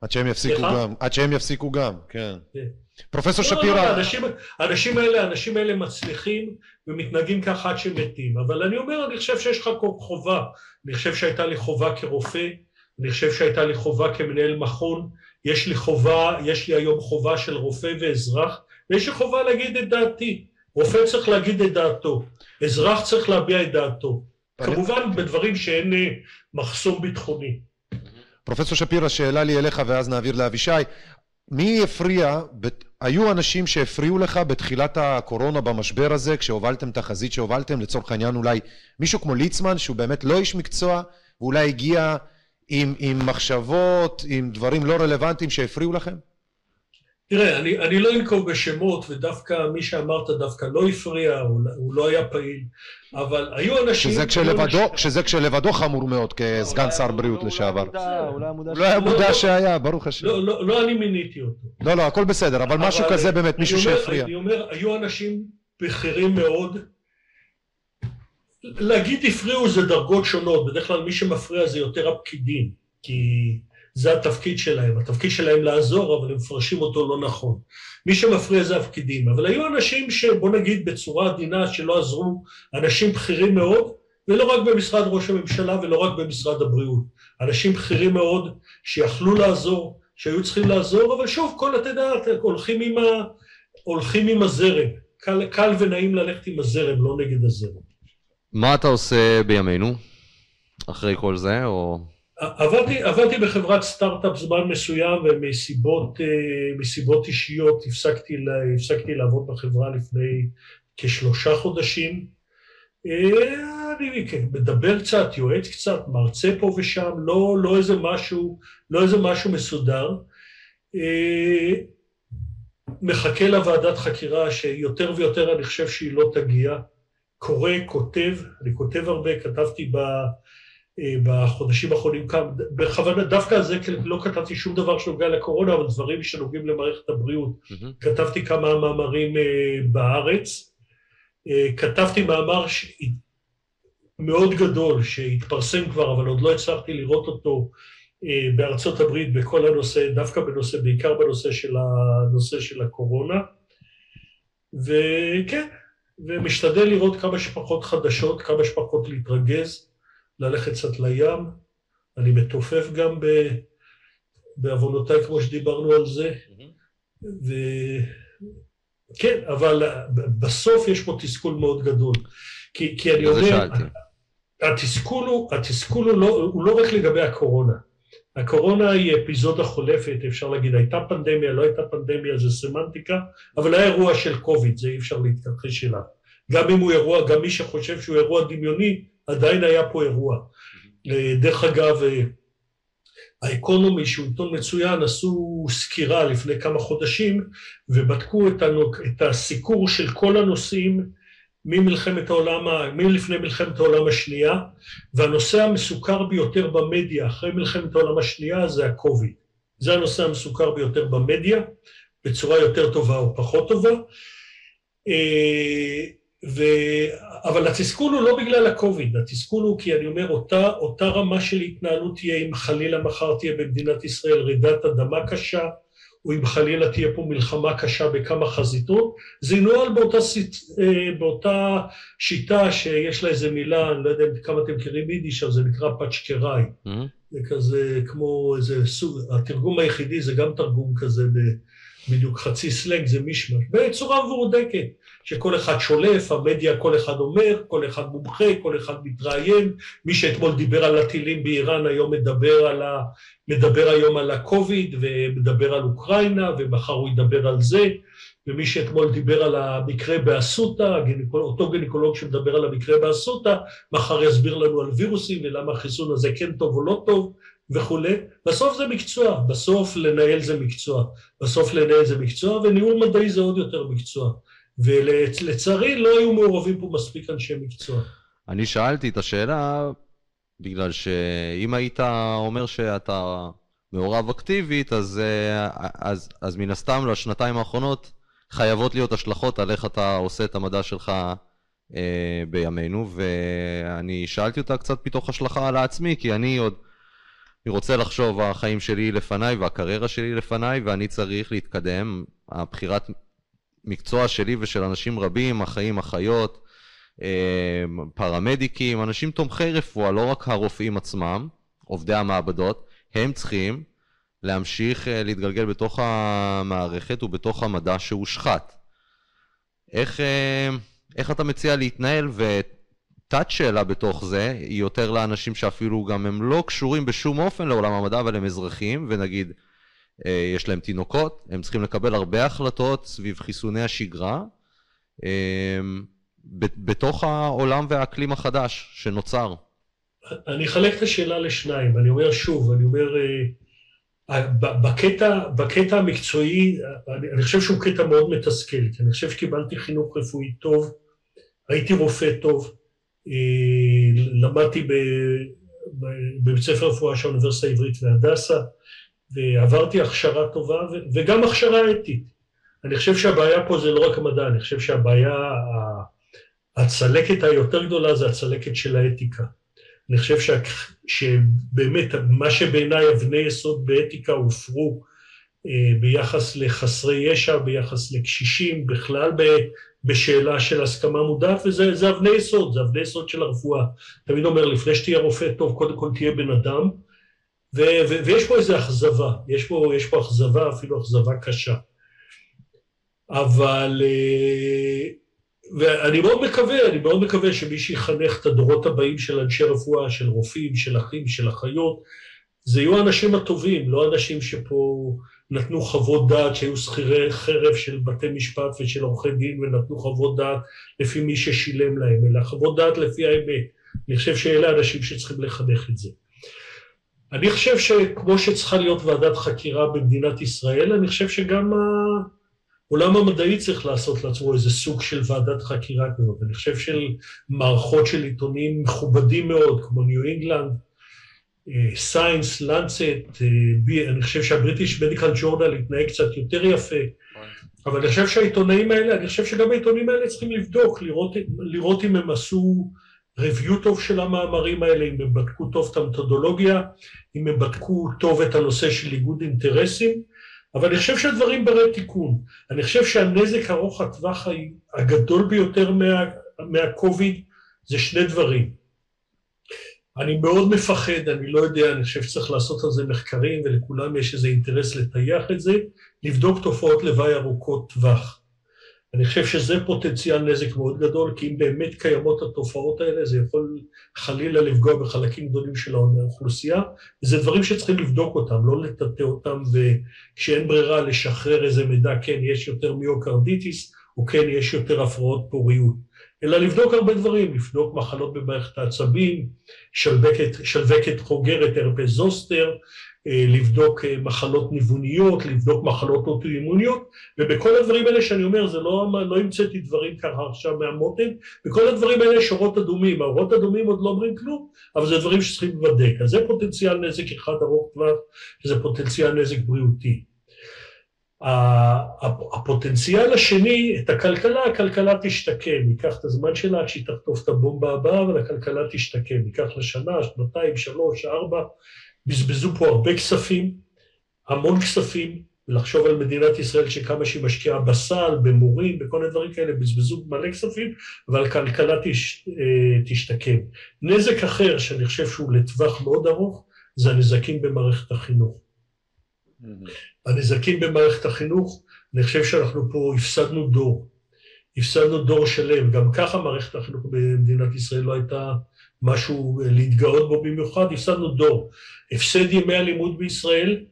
עד שהם יפסיקו גם, עד שהם יפסיקו גם, כן. כן. פרופסור לא, שפירא... לא, האנשים, האנשים האלה, האנשים האלה מצליחים ומתנהגים ככה עד שהם מתים, אבל אני אומר, אני חושב שיש לך חובה, אני חושב שהייתה לי חובה כרופא, אני חושב שהייתה לי חובה כמנהל מכון, יש לי חובה, יש לי היום חובה של רופא ואזרח, ויש לי חובה להגיד את דעתי. רופא צריך להגיד את דעתו, אזרח צריך להביע את דעתו. כמובן בדברים שאין אה, מחסום ביטחוני. פרופסור שפירא, שאלה לי אליך ואז נעביר לאבישי. מי הפריע, היו אנשים שהפריעו לך בתחילת הקורונה במשבר הזה, כשהובלתם את החזית שהובלתם, לצורך העניין אולי מישהו כמו ליצמן, שהוא באמת לא איש מקצוע, ואולי הגיע עם, עם מחשבות, עם דברים לא רלוונטיים שהפריעו לכם? תראה, אני, אני לא אנקוב בשמות, ודווקא מי שאמרת דווקא לא הפריע, הוא, הוא לא היה פעיל, אבל היו אנשים... שזה כשלבדו, לא שזה כשלבדו חמור מאוד כסגן שר בריאות לשעבר. הוא לא היה מודע שהיה, ברוך השם. לא, לא, לא אני מיניתי אותו. לא, לא, הכל בסדר, אבל משהו כזה באמת, מישהו שהפריע. אני אומר, היו אנשים בכירים מאוד, להגיד הפריעו זה דרגות שונות, בדרך כלל מי שמפריע זה יותר הפקידים, כי זה התפקיד שלהם, התפקיד שלהם לעזור, אבל הם מפרשים אותו לא נכון. מי שמפריע זה הפקידים, אבל היו אנשים שבוא נגיד בצורה עדינה שלא עזרו, אנשים בכירים מאוד, ולא רק במשרד ראש הממשלה ולא רק במשרד הבריאות, אנשים בכירים מאוד שיכלו לעזור, שהיו צריכים לעזור, אבל שוב, כל, אתה יודע, הולכים עם, ה, הולכים עם הזרם. קל, קל ונעים ללכת עם הזרם, לא נגד הזרם. מה אתה עושה בימינו, אחרי כל זה, או... עבדתי, עבדתי בחברת סטארט-אפ זמן מסוים ומסיבות מסיבות אישיות הפסקתי, הפסקתי לעבוד בחברה לפני כשלושה חודשים. אני כן, מדבר קצת, יועץ קצת, מרצה פה ושם, לא, לא, איזה משהו, לא איזה משהו מסודר. מחכה לוועדת חקירה שיותר ויותר אני חושב שהיא לא תגיע. קורא, כותב, אני כותב הרבה, כתבתי ב, בחודשים האחרונים כמה, בכוונה, דווקא על זה לא כתבתי שום דבר שנוגע לקורונה, אבל דברים שנוגעים למערכת הבריאות. Mm-hmm. כתבתי כמה מאמרים בארץ. כתבתי מאמר ש... מאוד גדול שהתפרסם כבר, אבל עוד לא הצלחתי לראות אותו בארצות הברית בכל הנושא, דווקא בנושא, בעיקר בנושא של, הנושא של הקורונה. וכן, ומשתדל לראות כמה שפחות חדשות, כמה שפחות להתרגז, ללכת קצת לים. אני מתופף גם ב... בעוונותיי, כמו שדיברנו על זה. וכן, אבל בסוף יש פה תסכול מאוד גדול. כי, כי אני אומר, התסכול, הוא, התסכול הוא, לא, הוא לא רק לגבי הקורונה. הקורונה היא אפיזודה חולפת, אפשר להגיד, הייתה פנדמיה, לא הייתה פנדמיה, זה סמנטיקה, אבל היה אירוע של קוביד, זה אי אפשר להתכחש אליו. גם אם הוא אירוע, גם מי שחושב שהוא אירוע דמיוני, עדיין היה פה אירוע. דרך אגב, האקונומי, שהוא עיתון מצוין, עשו סקירה לפני כמה חודשים ובדקו את, הנוק, את הסיקור של כל הנושאים ממלחמת העולם, מלפני מלחמת העולם השנייה, והנושא המסוכר ביותר במדיה אחרי מלחמת העולם השנייה זה הקוביד. זה הנושא המסוכר ביותר במדיה, בצורה יותר טובה או פחות טובה. ו... אבל התסכול הוא לא בגלל הקוביד, התסכול הוא כי אני אומר, אותה, אותה רמה של התנהלות תהיה אם חלילה מחר תהיה במדינת ישראל רעידת אדמה קשה, או אם חלילה תהיה פה מלחמה קשה בכמה חזיתות, זה ינוהל באותה, באותה שיטה שיש לה איזה מילה, אני לא יודע כמה אתם מכירים יידיש, אבל זה נקרא פאצ'קראי. Mm-hmm. זה כזה כמו איזה סוג, התרגום היחידי זה גם תרגום כזה בדיוק חצי סלנג, זה מישמש, בצורה מבורדקת. שכל אחד שולף, המדיה כל אחד אומר, כל אחד מומחה, כל אחד מתראיין, מי שאתמול דיבר על הטילים באיראן היום מדבר, על ה... מדבר היום על הקוביד ומדבר על אוקראינה ומחר הוא ידבר על זה, ומי שאתמול דיבר על המקרה באסותא, אותו גינקולוג שמדבר על המקרה באסותא, מחר יסביר לנו על וירוסים ולמה החיסון הזה כן טוב או לא טוב וכולי. בסוף זה מקצוע, בסוף לנהל זה מקצוע, בסוף לנהל זה מקצוע וניהול מדעי זה עוד יותר מקצוע. ולצערי לא היו מעורבים פה מספיק אנשי מקצוע. אני שאלתי את השאלה בגלל שאם היית אומר שאתה מעורב אקטיבית, אז, אז, אז מן הסתם לשנתיים האחרונות חייבות להיות השלכות על איך אתה עושה את המדע שלך אה, בימינו, ואני שאלתי אותה קצת מתוך השלכה על העצמי, כי אני עוד, אני רוצה לחשוב, החיים שלי לפניי והקריירה שלי לפניי, ואני צריך להתקדם. הבחירת מקצוע שלי ושל אנשים רבים, אחאים, אחיות, אה, פרמדיקים, אנשים תומכי רפואה, לא רק הרופאים עצמם, עובדי המעבדות, הם צריכים להמשיך אה, להתגלגל בתוך המערכת ובתוך המדע שהושחת. איך, אה, איך אתה מציע להתנהל, ותת שאלה בתוך זה היא יותר לאנשים שאפילו גם הם לא קשורים בשום אופן לעולם המדע, אבל הם אזרחים, ונגיד יש להם תינוקות, הם צריכים לקבל הרבה החלטות סביב חיסוני השגרה אה, בתוך העולם והאקלים החדש שנוצר. אני אחלק את השאלה לשניים, אני אומר שוב, אני אומר, אה, בקטע, בקטע המקצועי, אני, אני חושב שהוא קטע מאוד מתסכל, כי אני חושב שקיבלתי חינוך רפואי טוב, הייתי רופא טוב, למדתי בבית ספר רפואה של האוניברסיטה העברית והדסה, ועברתי הכשרה טובה וגם הכשרה אתית. אני חושב שהבעיה פה זה לא רק המדע, אני חושב שהבעיה, הצלקת היותר גדולה זה הצלקת של האתיקה. אני חושב שה, שבאמת מה שבעיניי אבני יסוד באתיקה הופרו אה, ביחס לחסרי ישע, ביחס לקשישים, בכלל ב, בשאלה של הסכמה מודעת, וזה אבני יסוד, זה אבני יסוד של הרפואה. תמיד אומר, לפני שתהיה רופא טוב, קודם כל תהיה בן אדם, ויש פה איזו אכזבה, יש פה, יש פה אכזבה, אפילו אכזבה קשה. אבל... אה, ואני מאוד מקווה, אני מאוד מקווה שמי שיחנך את הדורות הבאים של אנשי רפואה, של רופאים, של אחים, של אחיות, זה יהיו האנשים הטובים, לא אנשים שפה נתנו חוות דעת שהיו שכירי חרב של בתי משפט ושל עורכי דין ונתנו חוות דעת לפי מי ששילם להם, אלא חוות דעת לפי האמת. אני חושב שאלה האנשים שצריכים לחנך את זה. אני חושב שכמו שצריכה להיות ועדת חקירה במדינת ישראל, אני חושב שגם העולם המדעי צריך לעשות לעצמו איזה סוג של ועדת חקירה כזאת. אני חושב של מערכות של עיתונים מכובדים מאוד, כמו ניו אינגלנד, סיינס, לנצט, אני חושב שהבריטיש מדיקל ג'ורנל התנהג קצת יותר יפה, אבל אני חושב שהעיתונאים האלה, אני חושב שגם העיתונים האלה צריכים לבדוק, לראות, לראות אם הם עשו review טוב של המאמרים האלה, אם הם בדקו טוב את המתודולוגיה, אם הם בדקו טוב את הנושא של איגוד אינטרסים, אבל אני חושב שהדברים ברי תיקון. אני חושב שהנזק ארוך הטווח הגדול ביותר מה, מהקוביד זה שני דברים. אני מאוד מפחד, אני לא יודע, אני חושב שצריך לעשות על זה מחקרים ולכולם יש איזה אינטרס לטייח את זה, לבדוק תופעות לוואי ארוכות טווח. אני חושב שזה פוטנציאל נזק מאוד גדול, כי אם באמת קיימות התופעות האלה, זה יכול חלילה לפגוע בחלקים גדולים של האוכלוסייה, וזה דברים שצריכים לבדוק אותם, לא לטאטא אותם, וכשאין ברירה לשחרר איזה מידע, כן, יש יותר מיוקרדיטיס, או כן, יש יותר הפרעות פוריות. אלא לבדוק הרבה דברים, לבדוק מחלות במערכת העצבים, שלבקת, שלבקת חוגרת, הרפס זוסטר, לבדוק אה, מחלות ניווניות, לבדוק מחלות אוטואימוניות, ובכל הדברים האלה שאני אומר, זה לא, לא המצאתי דברים ככה עכשיו מהמותן, בכל הדברים האלה יש אורות אדומים, האורות אדומים עוד לא אומרים כלום, אבל זה דברים שצריכים להיבדק. אז זה פוטנציאל נזק אחד ארוך טווח, וזה פוטנציאל נזק בריאותי. הפוטנציאל השני, את הכלכלה, הכלכלה תשתקם, ייקח את הזמן שלה עד שהיא תחטוף את הבומבה הבאה, אבל הכלכלה תשתקם, ייקח לה שנה, שנתיים, שלוש, ארבע, בזבזו פה הרבה כספים, המון כספים, לחשוב על מדינת ישראל שכמה שהיא משקיעה בסל, במורים, בכל מיני דברים כאלה, בזבזו מלא כספים, אבל הכלכלה תש, אה, תשתקם. נזק אחר, שאני חושב שהוא לטווח מאוד ארוך, זה הנזקים במערכת החינוך. Mm-hmm. הנזקים במערכת החינוך, אני חושב שאנחנו פה הפסדנו דור. הפסדנו דור שלם. גם ככה מערכת החינוך במדינת ישראל לא הייתה משהו להתגאות בו במיוחד, הפסדנו דור. הפסד ימי הלימוד בישראל,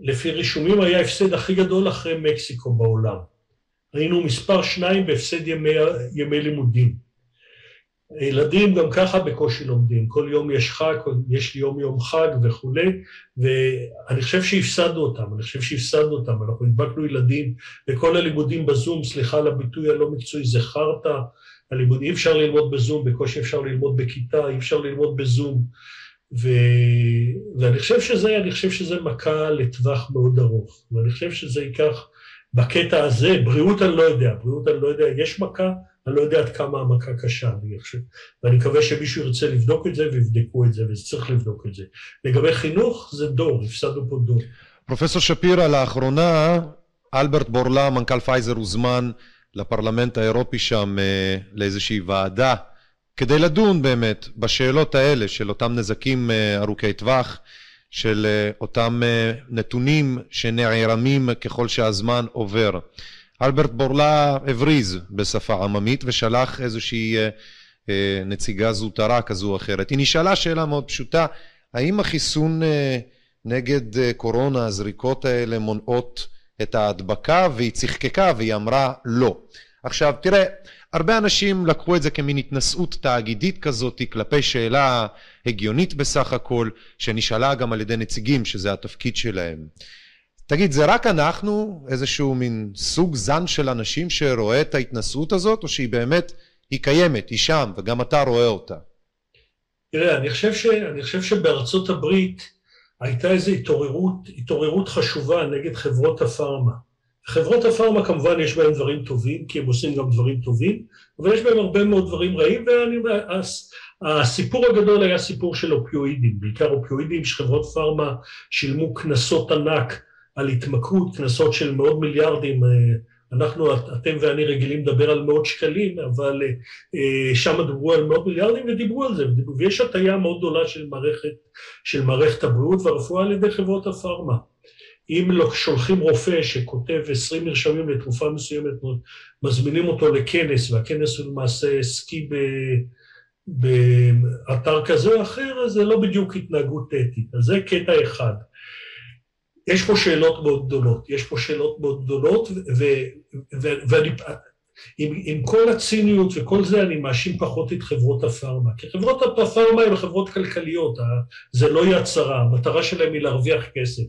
לפי רישומים, היה ההפסד הכי גדול אחרי מקסיקו בעולם. היינו מספר שניים בהפסד ימי, ימי לימודים. ילדים גם ככה בקושי לומדים, כל יום יש חג, יש יום יום חג וכולי, ואני חושב שהפסדנו אותם, אני חושב שהפסדנו אותם, אנחנו הדבקנו ילדים וכל הלימודים בזום, סליחה על הביטוי הלא מקצועי, זה חרטא, הלימוד, אי אפשר ללמוד בזום, בקושי אפשר ללמוד בכיתה, אי אפשר ללמוד בזום, ו... ואני חושב שזה, אני חושב שזה מכה לטווח מאוד ארוך, ואני חושב שזה ייקח, בקטע הזה, בריאות אני לא יודע, בריאות אני לא יודע, יש מכה, אני לא יודע עד כמה המכה קשה, אני חושב, ואני מקווה שמישהו ירצה לבדוק את זה ויבדקו את זה, וצריך לבדוק את זה. לגבי חינוך, זה דור, הפסדנו פה דור. פרופסור שפירא, לאחרונה אלברט בורלה, מנכ"ל פייזר, הוזמן לפרלמנט האירופי שם אה, לאיזושהי ועדה כדי לדון באמת בשאלות האלה של אותם נזקים אה, ארוכי טווח, של אה, אותם נתונים שנערמים ככל שהזמן עובר. אלברט בורלה הבריז בשפה עממית ושלח איזושהי נציגה זוטרה כזו או אחרת. היא נשאלה שאלה מאוד פשוטה, האם החיסון נגד קורונה, הזריקות האלה מונעות את ההדבקה והיא צחקקה והיא אמרה לא. עכשיו תראה, הרבה אנשים לקחו את זה כמין התנשאות תאגידית כזאת כלפי שאלה הגיונית בסך הכל, שנשאלה גם על ידי נציגים שזה התפקיד שלהם. תגיד, זה רק אנחנו, איזשהו מין סוג זן של אנשים שרואה את ההתנשאות הזאת, או שהיא באמת, היא קיימת, היא שם, וגם אתה רואה אותה? תראה, אני חושב, ש... אני חושב שבארצות הברית הייתה איזו התעוררות, התעוררות חשובה נגד חברות הפארמה. חברות הפארמה כמובן יש בהן דברים טובים, כי הם עושים גם דברים טובים, אבל יש בהם הרבה מאוד דברים רעים, והסיפור הגדול היה סיפור של אופיואידים, בעיקר אופיואידים שחברות פארמה שילמו קנסות ענק על התמכרות, קנסות של מאות מיליארדים, אה, אנחנו, אתם ואני רגילים לדבר על מאות שקלים, אבל אה, שם דיברו על מאות מיליארדים ודיברו על זה, ויש הטיה מאוד גדולה של מערכת, של מערכת הבריאות והרפואה על ידי חברות הפארמה. אם לא שולחים רופא שכותב 20 מרשמים לתרופה מסוימת, מזמינים אותו לכנס, והכנס הוא למעשה סקי באתר כזה או אחר, אז זה לא בדיוק התנהגות אתית. אז זה קטע אחד. יש פה שאלות מאוד גדולות, יש פה שאלות מאוד גדולות, ואני עם, עם כל הציניות וכל זה, אני מאשים פחות את חברות הפארמה. כי חברות הפארמה הן חברות כלכליות, זה לא יד שרה, המטרה שלהן היא להרוויח כסף.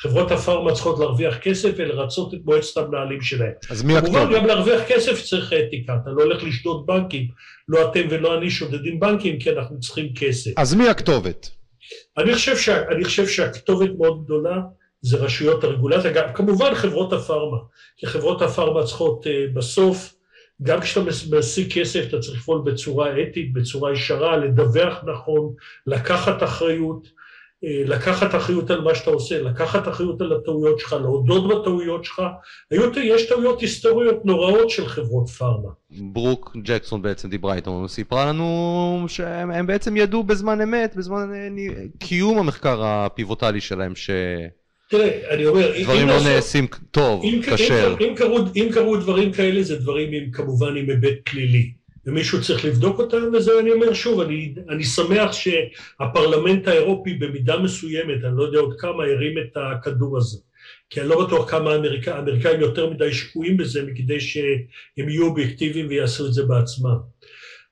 חברות הפארמה צריכות להרוויח כסף ולרצות את מועצת המנהלים שלהן. אז מי הכתובת? כמובן, גם להרוויח כסף צריך אתיקה, אתה לא הולך לשדוד בנקים, לא אתם ולא אני שודדים בנקים, כי אנחנו צריכים כסף. אז מי הכתובת? אני חושב, שה, אני חושב שהכתובת מאוד גדולה. זה רשויות הרגולציה, גם כמובן חברות הפארמה, כי חברות הפארמה צריכות uh, בסוף, גם כשאתה משיג כסף אתה צריך לפעול בצורה אתית, בצורה ישרה, לדווח נכון, לקחת אחריות, uh, לקחת אחריות על מה שאתה עושה, לקחת אחריות על הטעויות שלך, להודות בטעויות שלך. היו, יש טעויות היסטוריות נוראות של חברות פארמה. ברוק ג'קסון בעצם דיברה איתנו, סיפרה לנו שהם בעצם ידעו בזמן אמת, בזמן אה, קיום המחקר הפיבוטלי שלהם, ש... תראה, אני אומר... דברים לא נעשים טוב, כשר. אם, אם קרו דברים כאלה, זה דברים עם, כמובן עם היבט פלילי. ומישהו צריך לבדוק אותם, וזה אני אומר שוב, אני, אני שמח שהפרלמנט האירופי במידה מסוימת, אני לא יודע עוד כמה, הרים את הכדור הזה. כי אני לא בטוח כמה האמריקאים, האמריקאים יותר מדי שקועים בזה מכדי שהם יהיו אובייקטיביים ויעשו את זה בעצמם.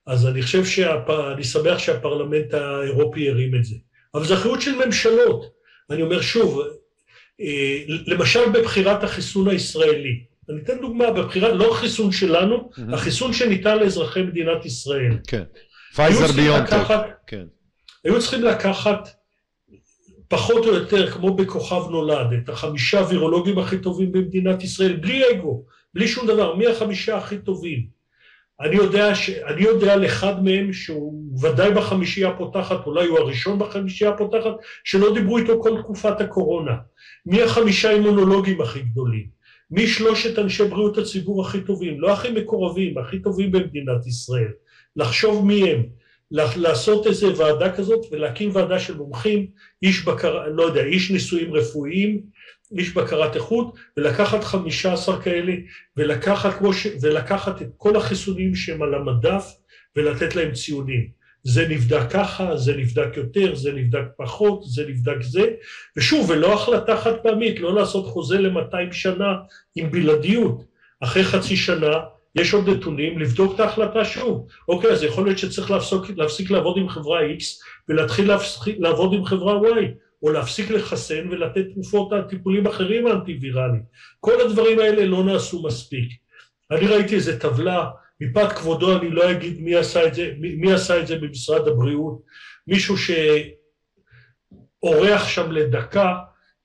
אז אני חושב, שהפ... אני שמח שהפרלמנט האירופי הרים את זה. אבל זו אחריות של ממשלות. אני אומר שוב, למשל בבחירת החיסון הישראלי. אני אתן דוגמה, בבחירת, לא החיסון שלנו, mm-hmm. החיסון שניתן לאזרחי מדינת ישראל. כן, פייזר ביונטק. כן. היו צריכים לקחת פחות או יותר, כמו בכוכב נולד, את החמישה וירולוגים הכי טובים במדינת ישראל, בלי אגו, בלי שום דבר, מי החמישה הכי טובים. אני יודע, ש... אני יודע על אחד מהם שהוא ודאי בחמישייה הפותחת, אולי הוא הראשון בחמישייה הפותחת, שלא דיברו איתו כל תקופת הקורונה. מי החמישה אימונולוגים הכי גדולים? מי שלושת אנשי בריאות הציבור הכי טובים? לא הכי מקורבים, הכי טובים במדינת ישראל. לחשוב מי הם, לעשות איזה ועדה כזאת ולהקים ועדה של מומחים, איש בקר... לא יודע, איש ניסויים רפואיים, איש בקרת איכות, ולקחת חמישה עשר כאלה, ולקחת, ש... ולקחת את כל החיסונים שהם על המדף, ולתת להם ציונים. זה נבדק ככה, זה נבדק יותר, זה נבדק פחות, זה נבדק זה, ושוב, ולא החלטה חד פעמית, לא לעשות חוזה ל-200 שנה עם בלעדיות. אחרי חצי שנה יש עוד נתונים, לבדוק את ההחלטה שוב. אוקיי, אז יכול להיות שצריך להפסיק, להפסיק לעבוד עם חברה X ולהתחיל להפסיק, לעבוד עם חברה Y, או להפסיק לחסן ולתת תרופות טיפולים אחרים אנטי-ויראליים. כל הדברים האלה לא נעשו מספיק. אני ראיתי איזו טבלה מפאת כבודו אני לא אגיד מי עשה את זה, מי, מי עשה את זה במשרד הבריאות, מישהו שאורח שם לדקה,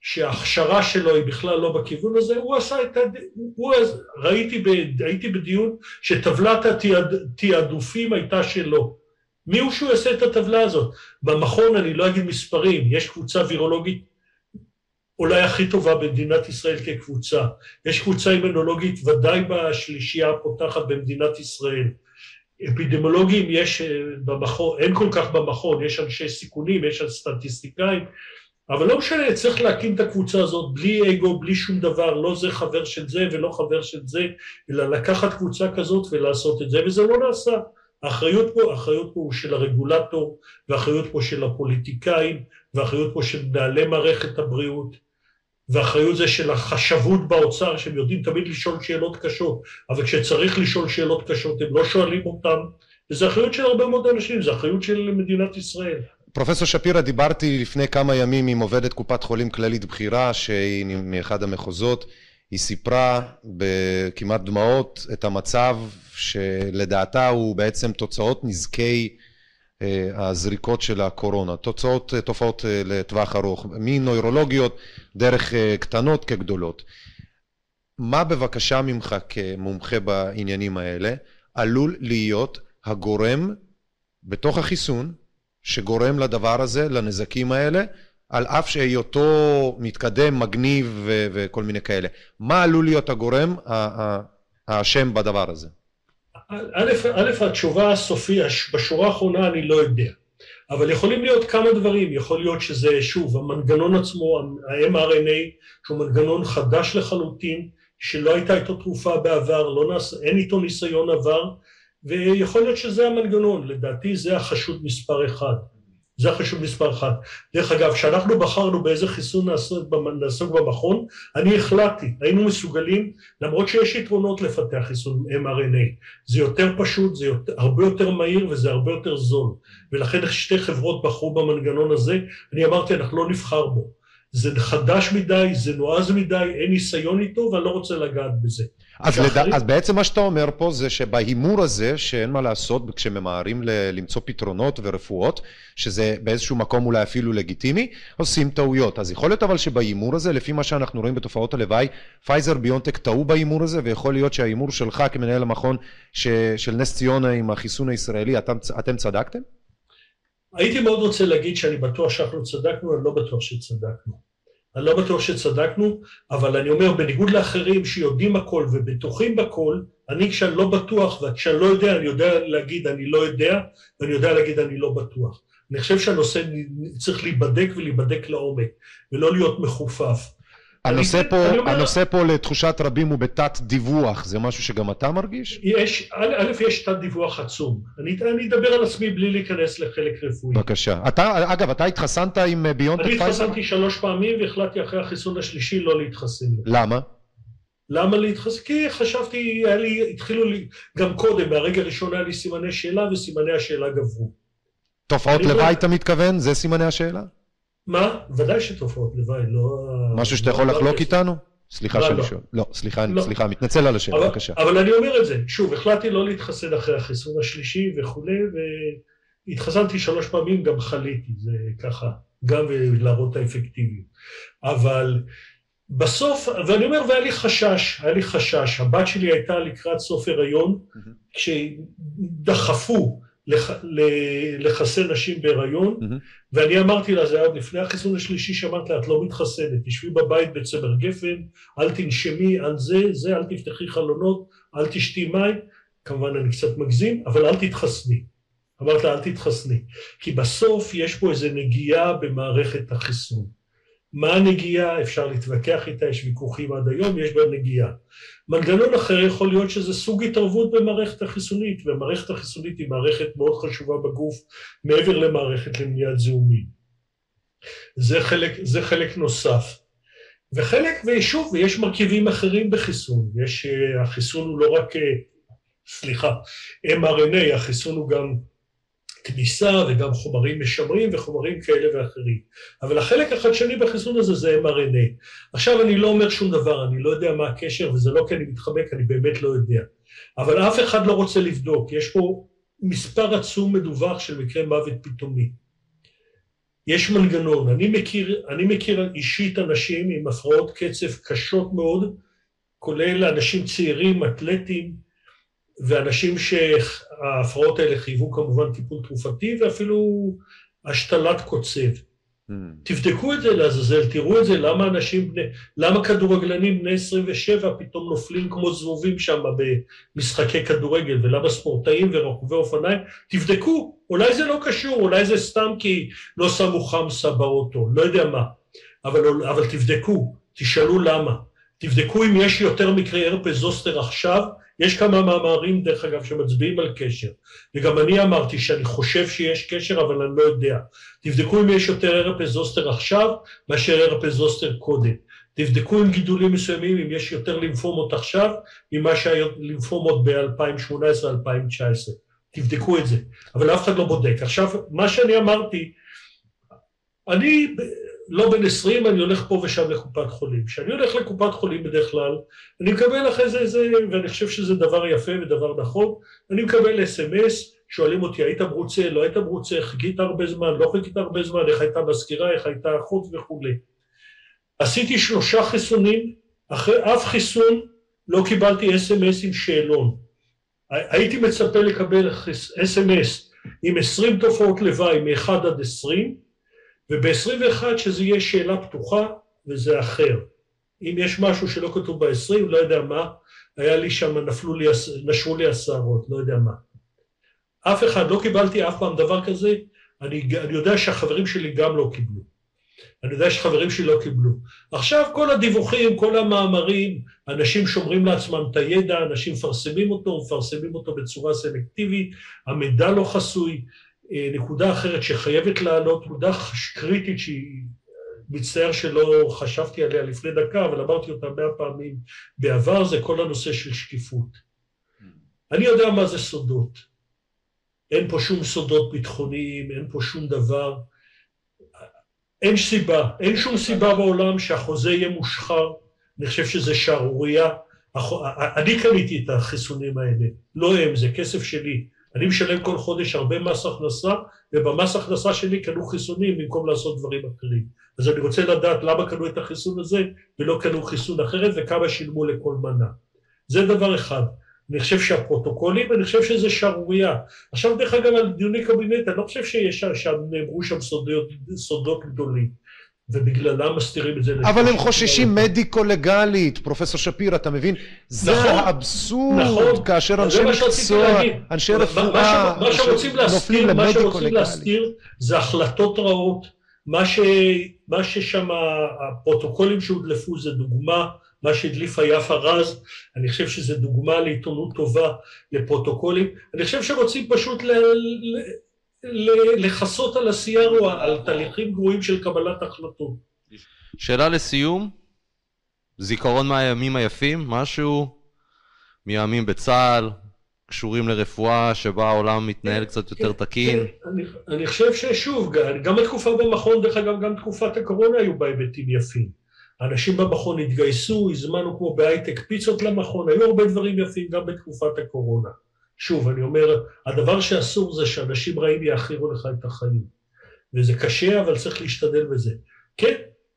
שההכשרה שלו היא בכלל לא בכיוון הזה, הוא עשה את ה... הוא... ראיתי, ב... הייתי בדיון שטבלת התעדופים הייתה שלו. מי הוא שהוא יעשה את הטבלה הזאת? במכון, אני לא אגיד מספרים, יש קבוצה וירולוגית אולי הכי טובה במדינת ישראל כקבוצה. יש קבוצה אימונולוגית ודאי בשלישייה הפותחת במדינת ישראל. אפידמיולוגים יש אה, במכון, אין כל כך במכון, יש אנשי סיכונים, יש סטטיסטיקאים, אבל לא משנה, צריך להקים את הקבוצה הזאת בלי אגו, בלי שום דבר, לא זה חבר של זה ולא חבר של זה, אלא לקחת קבוצה כזאת ולעשות את זה, וזה לא נעשה. האחריות פה, האחריות פה הוא של הרגולטור, והאחריות פה של הפוליטיקאים, והאחריות פה של מנהלי מערכת הבריאות. ואחריות זה של החשבות באוצר, שהם יודעים תמיד לשאול שאלות קשות, אבל כשצריך לשאול שאלות קשות הם לא שואלים אותן, וזו אחריות של הרבה מאוד אנשים, זו אחריות של מדינת ישראל. פרופסור שפירא, דיברתי לפני כמה ימים עם עובדת קופת חולים כללית בכירה, שהיא מאחד המחוזות, היא סיפרה בכמעט דמעות את המצב שלדעתה הוא בעצם תוצאות נזקי הזריקות של הקורונה, תוצאות, אה, תופעות אה, לטווח ארוך, מנוירולוגיות דרך קטנות כגדולות. מה בבקשה ממך כמומחה בעניינים האלה עלול להיות הגורם בתוך החיסון שגורם לדבר הזה, לנזקים האלה, על אף שהיותו מתקדם, מגניב ו- וכל מיני כאלה. מה עלול להיות הגורם האשם בדבר הזה? א', התשובה הסופית, בשורה האחרונה אני לא יודע. אבל יכולים להיות כמה דברים, יכול להיות שזה שוב המנגנון עצמו, ה-mRNA שהוא מנגנון חדש לחלוטין, שלא הייתה איתו תרופה בעבר, לא נעש, אין איתו ניסיון עבר, ויכול להיות שזה המנגנון, לדעתי זה החשוד מספר אחד. זה החשוב מספר אחת. דרך אגב, כשאנחנו בחרנו באיזה חיסון נעסוק במכון, אני החלטתי, היינו מסוגלים, למרות שיש יתרונות לפתח חיסון mRNA, זה יותר פשוט, זה יותר, הרבה יותר מהיר וזה הרבה יותר זול. ולכן שתי חברות בחרו במנגנון הזה, אני אמרתי, אנחנו לא נבחר בו. זה חדש מדי, זה נועז מדי, אין ניסיון איתו ואני לא רוצה לגעת בזה. אז, לד... אז בעצם מה שאתה אומר פה זה שבהימור הזה, שאין מה לעשות כשממהרים ל... למצוא פתרונות ורפואות, שזה באיזשהו מקום אולי אפילו לגיטימי, עושים טעויות. אז יכול להיות אבל שבהימור הזה, לפי מה שאנחנו רואים בתופעות הלוואי, פייזר ביונטק טעו בהימור הזה, ויכול להיות שההימור שלך כמנהל המכון ש... של נס ציונה עם החיסון הישראלי, אתם, אתם צדקתם? הייתי מאוד רוצה להגיד שאני בטוח שאנחנו צדקנו, אני לא בטוח שצדקנו. אני לא בטוח שצדקנו, אבל אני אומר, בניגוד לאחרים שיודעים הכל ובטוחים בכל, אני כשאני לא בטוח וכשאני לא יודע, אני יודע להגיד אני לא יודע, ואני יודע להגיד אני לא בטוח. אני חושב שהנושא צריך להיבדק ולהיבדק לעומק, ולא להיות מחופף. הנושא פה, אומר, הנושא פה לתחושת רבים הוא בתת דיווח, זה משהו שגם אתה מרגיש? יש, א', יש תת דיווח עצום. אני, אני אדבר על עצמי בלי להיכנס לחלק רפואי. בבקשה. אתה, אגב, אתה התחסנת עם ביונטק פייזר? אני התחסנתי שלוש פעמים והחלטתי אחרי החיסון השלישי לא להתחסן. למה? למה להתחסן? כי חשבתי, היה לי, התחילו לי, גם קודם, מהרגע הראשון היה לי סימני שאלה וסימני השאלה גברו. תופעות לוואי אתה מתכוון? זה סימני השאלה? מה? ודאי שתופעות לוואי, לא... משהו שאתה יכול לחלוק איתנו? סליחה שאני שואל. לא, סליחה, סליחה, מתנצל על השאלה, בבקשה. אבל אני אומר את זה, שוב, החלטתי לא להתחסן אחרי החיסון השלישי וכולי, והתחסנתי שלוש פעמים, גם חליתי, זה ככה, גם להראות את האפקטיביות. אבל בסוף, ואני אומר, והיה לי חשש, היה לי חשש, הבת שלי הייתה לקראת סוף הריון, כשדחפו לח, לחסן נשים בהיריון, mm-hmm. ואני אמרתי לה, זה היה עוד לפני החיסון השלישי, שאמרתי לה, את לא מתחסנת, תשבי בבית בצמר גפן, אל תנשמי, על זה, זה, אל תפתחי חלונות, אל תשתי מים, כמובן אני קצת מגזים, אבל אל תתחסני. אמרת לה, אל תתחסני, כי בסוף יש פה איזו נגיעה במערכת החיסון. מה הנגיעה? אפשר להתווכח איתה, יש ויכוחים עד היום, יש בה נגיעה. מנגנון אחר יכול להיות שזה סוג התערבות במערכת החיסונית, והמערכת החיסונית היא מערכת מאוד חשובה בגוף, מעבר למערכת למניעת זיהומים. זה חלק, זה חלק נוסף. וחלק, ושוב, ויש מרכיבים אחרים בחיסון. יש, אה, החיסון הוא לא רק, אה, סליחה, mRNA, החיסון הוא גם כניסה וגם חומרים משמרים וחומרים כאלה ואחרים. אבל החלק החדשני בחיסון הזה זה mRNA. עכשיו אני לא אומר שום דבר, אני לא יודע מה הקשר, וזה לא כי אני מתחבק, אני באמת לא יודע. אבל אף אחד לא רוצה לבדוק, יש פה מספר עצום מדווח של מקרי מוות פתאומי. יש מנגנון, אני מכיר, אני מכיר אישית אנשים עם הפרעות קצב קשות מאוד, כולל אנשים צעירים, אתלטים, ואנשים שההפרעות האלה חייבו כמובן טיפול תרופתי ואפילו השתלת קוצב. Mm. תבדקו את זה לעזאזל, תראו את זה, למה אנשים בני, למה כדורגלנים בני 27 פתאום נופלים כמו זבובים שם במשחקי כדורגל, ולמה ספורטאים ורוכבי אופניים, תבדקו, אולי זה לא קשור, אולי זה סתם כי לא שמו חמסה באוטו, לא יודע מה, אבל, אבל תבדקו, תשאלו למה, תבדקו אם יש יותר מקרי הרפס זוסטר עכשיו, יש כמה מאמרים, דרך אגב, שמצביעים על קשר, וגם אני אמרתי שאני חושב שיש קשר, אבל אני לא יודע. תבדקו אם יש יותר הרפס זוסטר עכשיו, מאשר הרפס זוסטר קודם. תבדקו עם גידולים מסוימים, אם יש יותר לימפומות עכשיו, ממה שהיה לימפומות ב-2018-2019. תבדקו את זה, אבל אף אחד לא בודק. עכשיו, מה שאני אמרתי, אני לא בן 20, אני הולך פה ושם לקופת חולים. כשאני הולך לקופת חולים בדרך כלל, אני מקבל אחרי זה, זה, ואני חושב שזה דבר יפה ודבר נכון, אני מקבל אס.אם.אס, שואלים אותי, היית מרוצה, לא היית מרוצה, חיכית הרבה זמן, לא חיכית הרבה זמן, איך הייתה מזכירה, איך הייתה אחות וכולי. עשיתי שלושה חיסונים, אחרי אף חיסון לא קיבלתי אס.אם.אס עם שאלון. הייתי מצפה לקבל אס.אם.אס עם 20 תופעות לוואי מ-1 עד 20, וב-21 שזה יהיה שאלה פתוחה וזה אחר. אם יש משהו שלא כתוב ב-20, לא יודע מה, היה לי שם, נפלו לי, נשרו לי השערות, לא יודע מה. אף אחד, לא קיבלתי אף פעם דבר כזה, אני, אני יודע שהחברים שלי גם לא קיבלו. אני יודע שחברים שלי לא קיבלו. עכשיו כל הדיווחים, כל המאמרים, אנשים שומרים לעצמם את הידע, אנשים מפרסמים אותו, מפרסמים אותו בצורה סלקטיבית, המידע לא חסוי. אה, נקודה אחרת שחייבת לעלות, נקודה קריטית שהיא מצטער שלא חשבתי עליה לפני דקה, אבל אמרתי אותה מאה פעמים בעבר, זה כל הנושא של שקיפות. אני יודע מה זה סודות. אין פה שום סודות ביטחוניים, אין פה שום דבר. אין סיבה, אין שום סיבה בעולם שהחוזה יהיה מושחר. אני חושב שזה שערורייה. אני קניתי את החיסונים האלה, לא הם, זה כסף שלי. אני משלם כל חודש הרבה מס הכנסה, ובמס הכנסה שלי קנו חיסונים במקום לעשות דברים אחרים. אז אני רוצה לדעת למה קנו את החיסון הזה ולא קנו חיסון אחרת וכמה שילמו לכל מנה. זה דבר אחד. אני חושב שהפרוטוקולים, אני חושב שזה שערורייה. עכשיו דרך אגב על דיוני קבינט, אני לא חושב שיש שם, נאמרו שם סודות, סודות גדולים. ובגללם מסתירים את זה. אבל הם חוששים מדיקו-לגלית, פרופסור שפיר, אתה מבין? זה נכון, האבסורד, נכון, כאשר אנשי מקצוע, אנשי רפואה, שרוצים להסתיר זה החלטות רעות, מה, ש, מה ששם הפרוטוקולים שהודלפו זה דוגמה, מה שהדליף היפה רז, אני חושב שזה דוגמה לעיתונות טובה, לפרוטוקולים, אני חושב שרוצים פשוט ל, לכסות על עשייה או על תהליכים גרועים של קבלת החלטות. שאלה לסיום, זיכרון מהימים היפים, משהו מימים בצה"ל, קשורים לרפואה שבה העולם מתנהל כן, קצת יותר כן, תקין? כן, אני, אני חושב ששוב, גם התקופה במכון, דרך אגב, גם תקופת הקורונה היו בה היבטים יפים. אנשים במכון התגייסו, הזמנו כמו בהייטק פיצות למכון, היו הרבה דברים יפים גם בתקופת הקורונה. שוב, אני אומר, הדבר שאסור זה שאנשים רעים יאחירו לך את החיים. וזה קשה, אבל צריך להשתדל בזה. כן,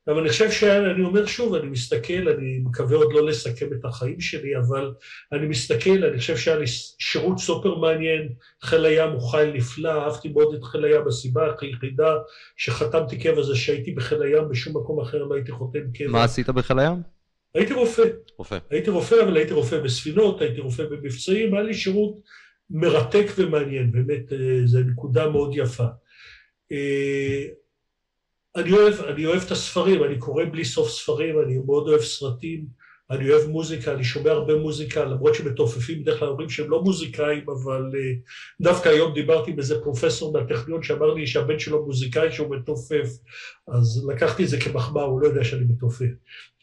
אבל אני חושב שאני אומר שוב, אני מסתכל, אני מקווה עוד לא לסכם את החיים שלי, אבל אני מסתכל, אני חושב שהיה לי שירות סופר מעניין, חיל הים הוא חיל נפלא, אהבתי מאוד את חיל הים, הסיבה היחידה שחתמתי קבע זה שהייתי בחיל הים, בשום מקום אחר לא הייתי חותם קבע. מה עשית בחיל הים? הייתי רופא. רופא. הייתי רופא, אבל הייתי רופא בספינות, הייתי רופא במבצעים, היה לי שירות מרתק ומעניין, באמת, אה, זו נקודה מאוד יפה. אה, אני אוהב, אני אוהב את הספרים, אני קורא בלי סוף ספרים, אני מאוד אוהב סרטים, אני אוהב מוזיקה, אני שומע הרבה מוזיקה, למרות שמתופפים בדרך כלל אומרים שהם לא מוזיקאים, אבל uh, דווקא היום דיברתי עם איזה פרופסור מהטכניון שאמר לי שהבן שלו מוזיקאי שהוא מתופף, אז לקחתי את זה כמחמאה, הוא לא יודע שאני מתופף.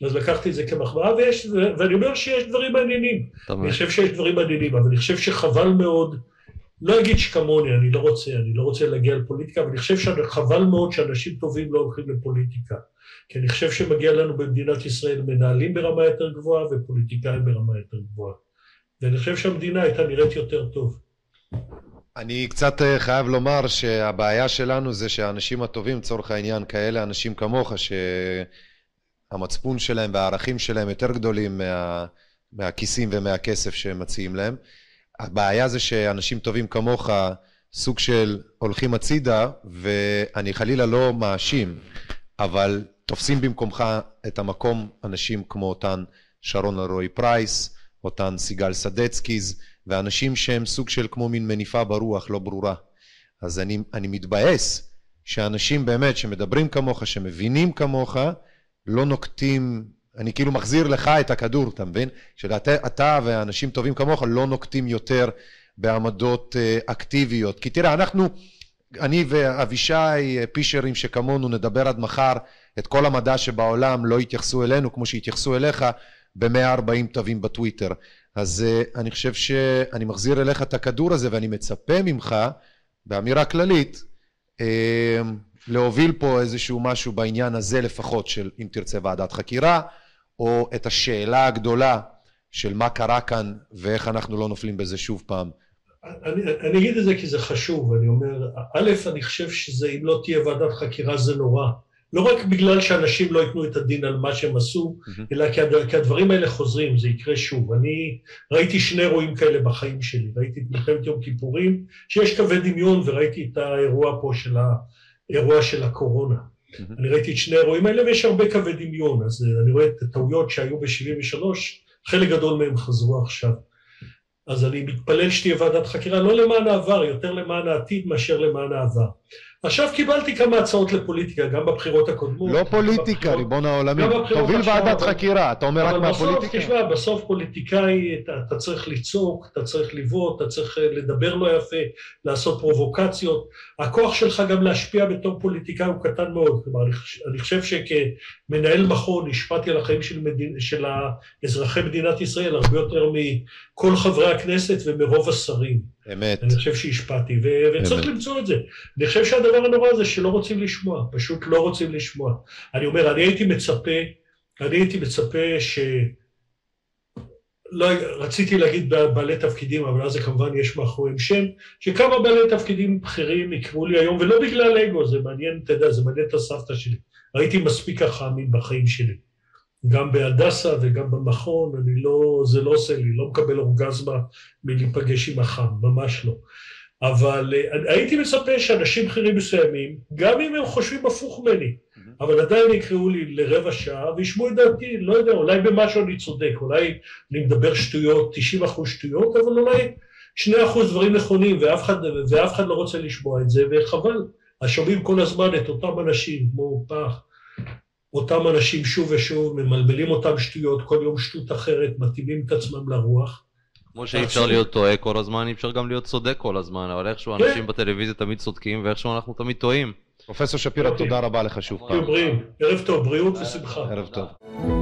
אז לקחתי את זה כמחמאה, ויש, ואני אומר שיש דברים מעניינים. אני חושב שיש דברים מעניינים, אבל אני חושב שחבל מאוד לא אגיד שכמוני, אני לא רוצה, אני לא רוצה להגיע לפוליטיקה, אבל אני חושב שחבל מאוד שאנשים טובים לא הולכים לפוליטיקה. כי אני חושב שמגיע לנו במדינת ישראל מנהלים ברמה יותר גבוהה ופוליטיקאים ברמה יותר גבוהה. ואני חושב שהמדינה הייתה נראית יותר טוב. אני קצת אה, חייב לומר שהבעיה שלנו זה שהאנשים הטובים, לצורך העניין, כאלה אנשים כמוך, שהמצפון שלהם והערכים שלהם יותר גדולים מה, מהכיסים ומהכסף שהם מציעים להם. הבעיה זה שאנשים טובים כמוך סוג של הולכים הצידה ואני חלילה לא מאשים אבל תופסים במקומך את המקום אנשים כמו אותן שרון אלרועי פרייס, אותן סיגל סדצקיז ואנשים שהם סוג של כמו מין מניפה ברוח לא ברורה אז אני, אני מתבאס שאנשים באמת שמדברים כמוך, שמבינים כמוך לא נוקטים אני כאילו מחזיר לך את הכדור, אתה מבין? שאתה ואנשים טובים כמוך לא נוקטים יותר בעמדות אה, אקטיביות. כי תראה, אנחנו, אני ואבישי אה, פישרים שכמונו נדבר עד מחר את כל המדע שבעולם לא יתייחסו אלינו כמו שיתייחסו אליך ב-140 תווים בטוויטר. אז אה, אני חושב שאני מחזיר אליך את הכדור הזה ואני מצפה ממך, באמירה כללית, להוביל פה איזשהו משהו בעניין הזה לפחות של אם תרצה ועדת חקירה או את השאלה הגדולה של מה קרה כאן ואיך אנחנו לא נופלים בזה שוב פעם. אני, אני אגיד את זה כי זה חשוב, אני אומר, א', אני חושב שזה, אם לא תהיה ועדת חקירה זה נורא. לא רק בגלל שאנשים לא ייתנו את הדין על מה שהם עשו, mm-hmm. אלא כי, הד, כי הדברים האלה חוזרים, זה יקרה שוב. אני ראיתי שני אירועים כאלה בחיים שלי, ראיתי את מלחמת יום כיפורים, שיש קווי דמיון, וראיתי את האירוע פה של האירוע של הקורונה. Mm-hmm. אני ראיתי את שני האירועים האלה ויש הרבה קווי דמיון, אז אה, אני רואה את הטעויות שהיו ב-73, חלק גדול מהם חזרו עכשיו. אז אני מתפלל שתהיה ועדת חקירה, לא למען העבר, יותר למען העתיד מאשר למען העבר. עכשיו קיבלתי כמה הצעות לפוליטיקה, גם בבחירות הקודמות. לא פוליטיקה, ריבון העולמים. תוביל ועדת חקירה, אתה אומר רק אבל בסוף, מהפוליטיקה? תשמע, בסוף פוליטיקאי, אתה, אתה צריך לצעוק, אתה צריך לבעוט, אתה צריך אה, לדבר לא יפה, לעשות פרובוקציות. הכוח שלך גם להשפיע בתור פוליטיקאי הוא קטן מאוד. כלומר, אני, אני חושב שכמנהל מכון השפעתי על החיים של, מדין, של אזרחי מדינת ישראל הרבה יותר מכל חברי הכנסת ומרוב השרים. אמת. אני חושב שהשפעתי, ו- וצריך. למצוא את זה. אני חושב שהדבר הנורא זה שלא רוצים לשמוע, פשוט לא רוצים לשמוע. אני אומר, אני הייתי מצפה, אני הייתי מצפה ש... לא, רציתי להגיד בעלי תפקידים, אבל אז זה כמובן יש מאחוריהם שם, שכמה בעלי תפקידים בכירים יקראו לי היום, ולא בגלל אגו, זה מעניין, אתה יודע, זה מעניין את הסבתא שלי. ראיתי מספיק חכמים בחיים שלי. גם בהדסה וגם במכון, אני לא, זה לא עושה לי, לא מקבל אורגזמה מלהיפגש עם החם, ממש לא. אבל אה, הייתי מצפה שאנשים בכירים מסוימים, גם אם הם חושבים הפוך ממני, אבל עדיין יקראו לי לרבע שעה וישמעו את דעתי, לא יודע, אולי במשהו אני צודק, אולי אני מדבר שטויות, 90 אחוז שטויות, אבל אולי 2 אחוז דברים נכונים, ואף אחד, ואף אחד לא רוצה לשמוע את זה, וחבל. אז שומעים כל הזמן את אותם אנשים, כמו פח, אותם אנשים שוב ושוב, ממלמלים אותם שטויות, כל יום שטות אחרת, מתאימים את עצמם לרוח. כמו שאי אפשר להיות טועה כל הזמן, אי אפשר גם להיות צודק כל הזמן, אבל איכשהו כן. אנשים בטלוויזיה תמיד צודקים, ואיכשהו אנחנו תמיד טועים. פרופסור שפירא, אוקיי. תודה רבה לך שוב פעם. ערב טוב, בריאות ושמחה. ערב טוב.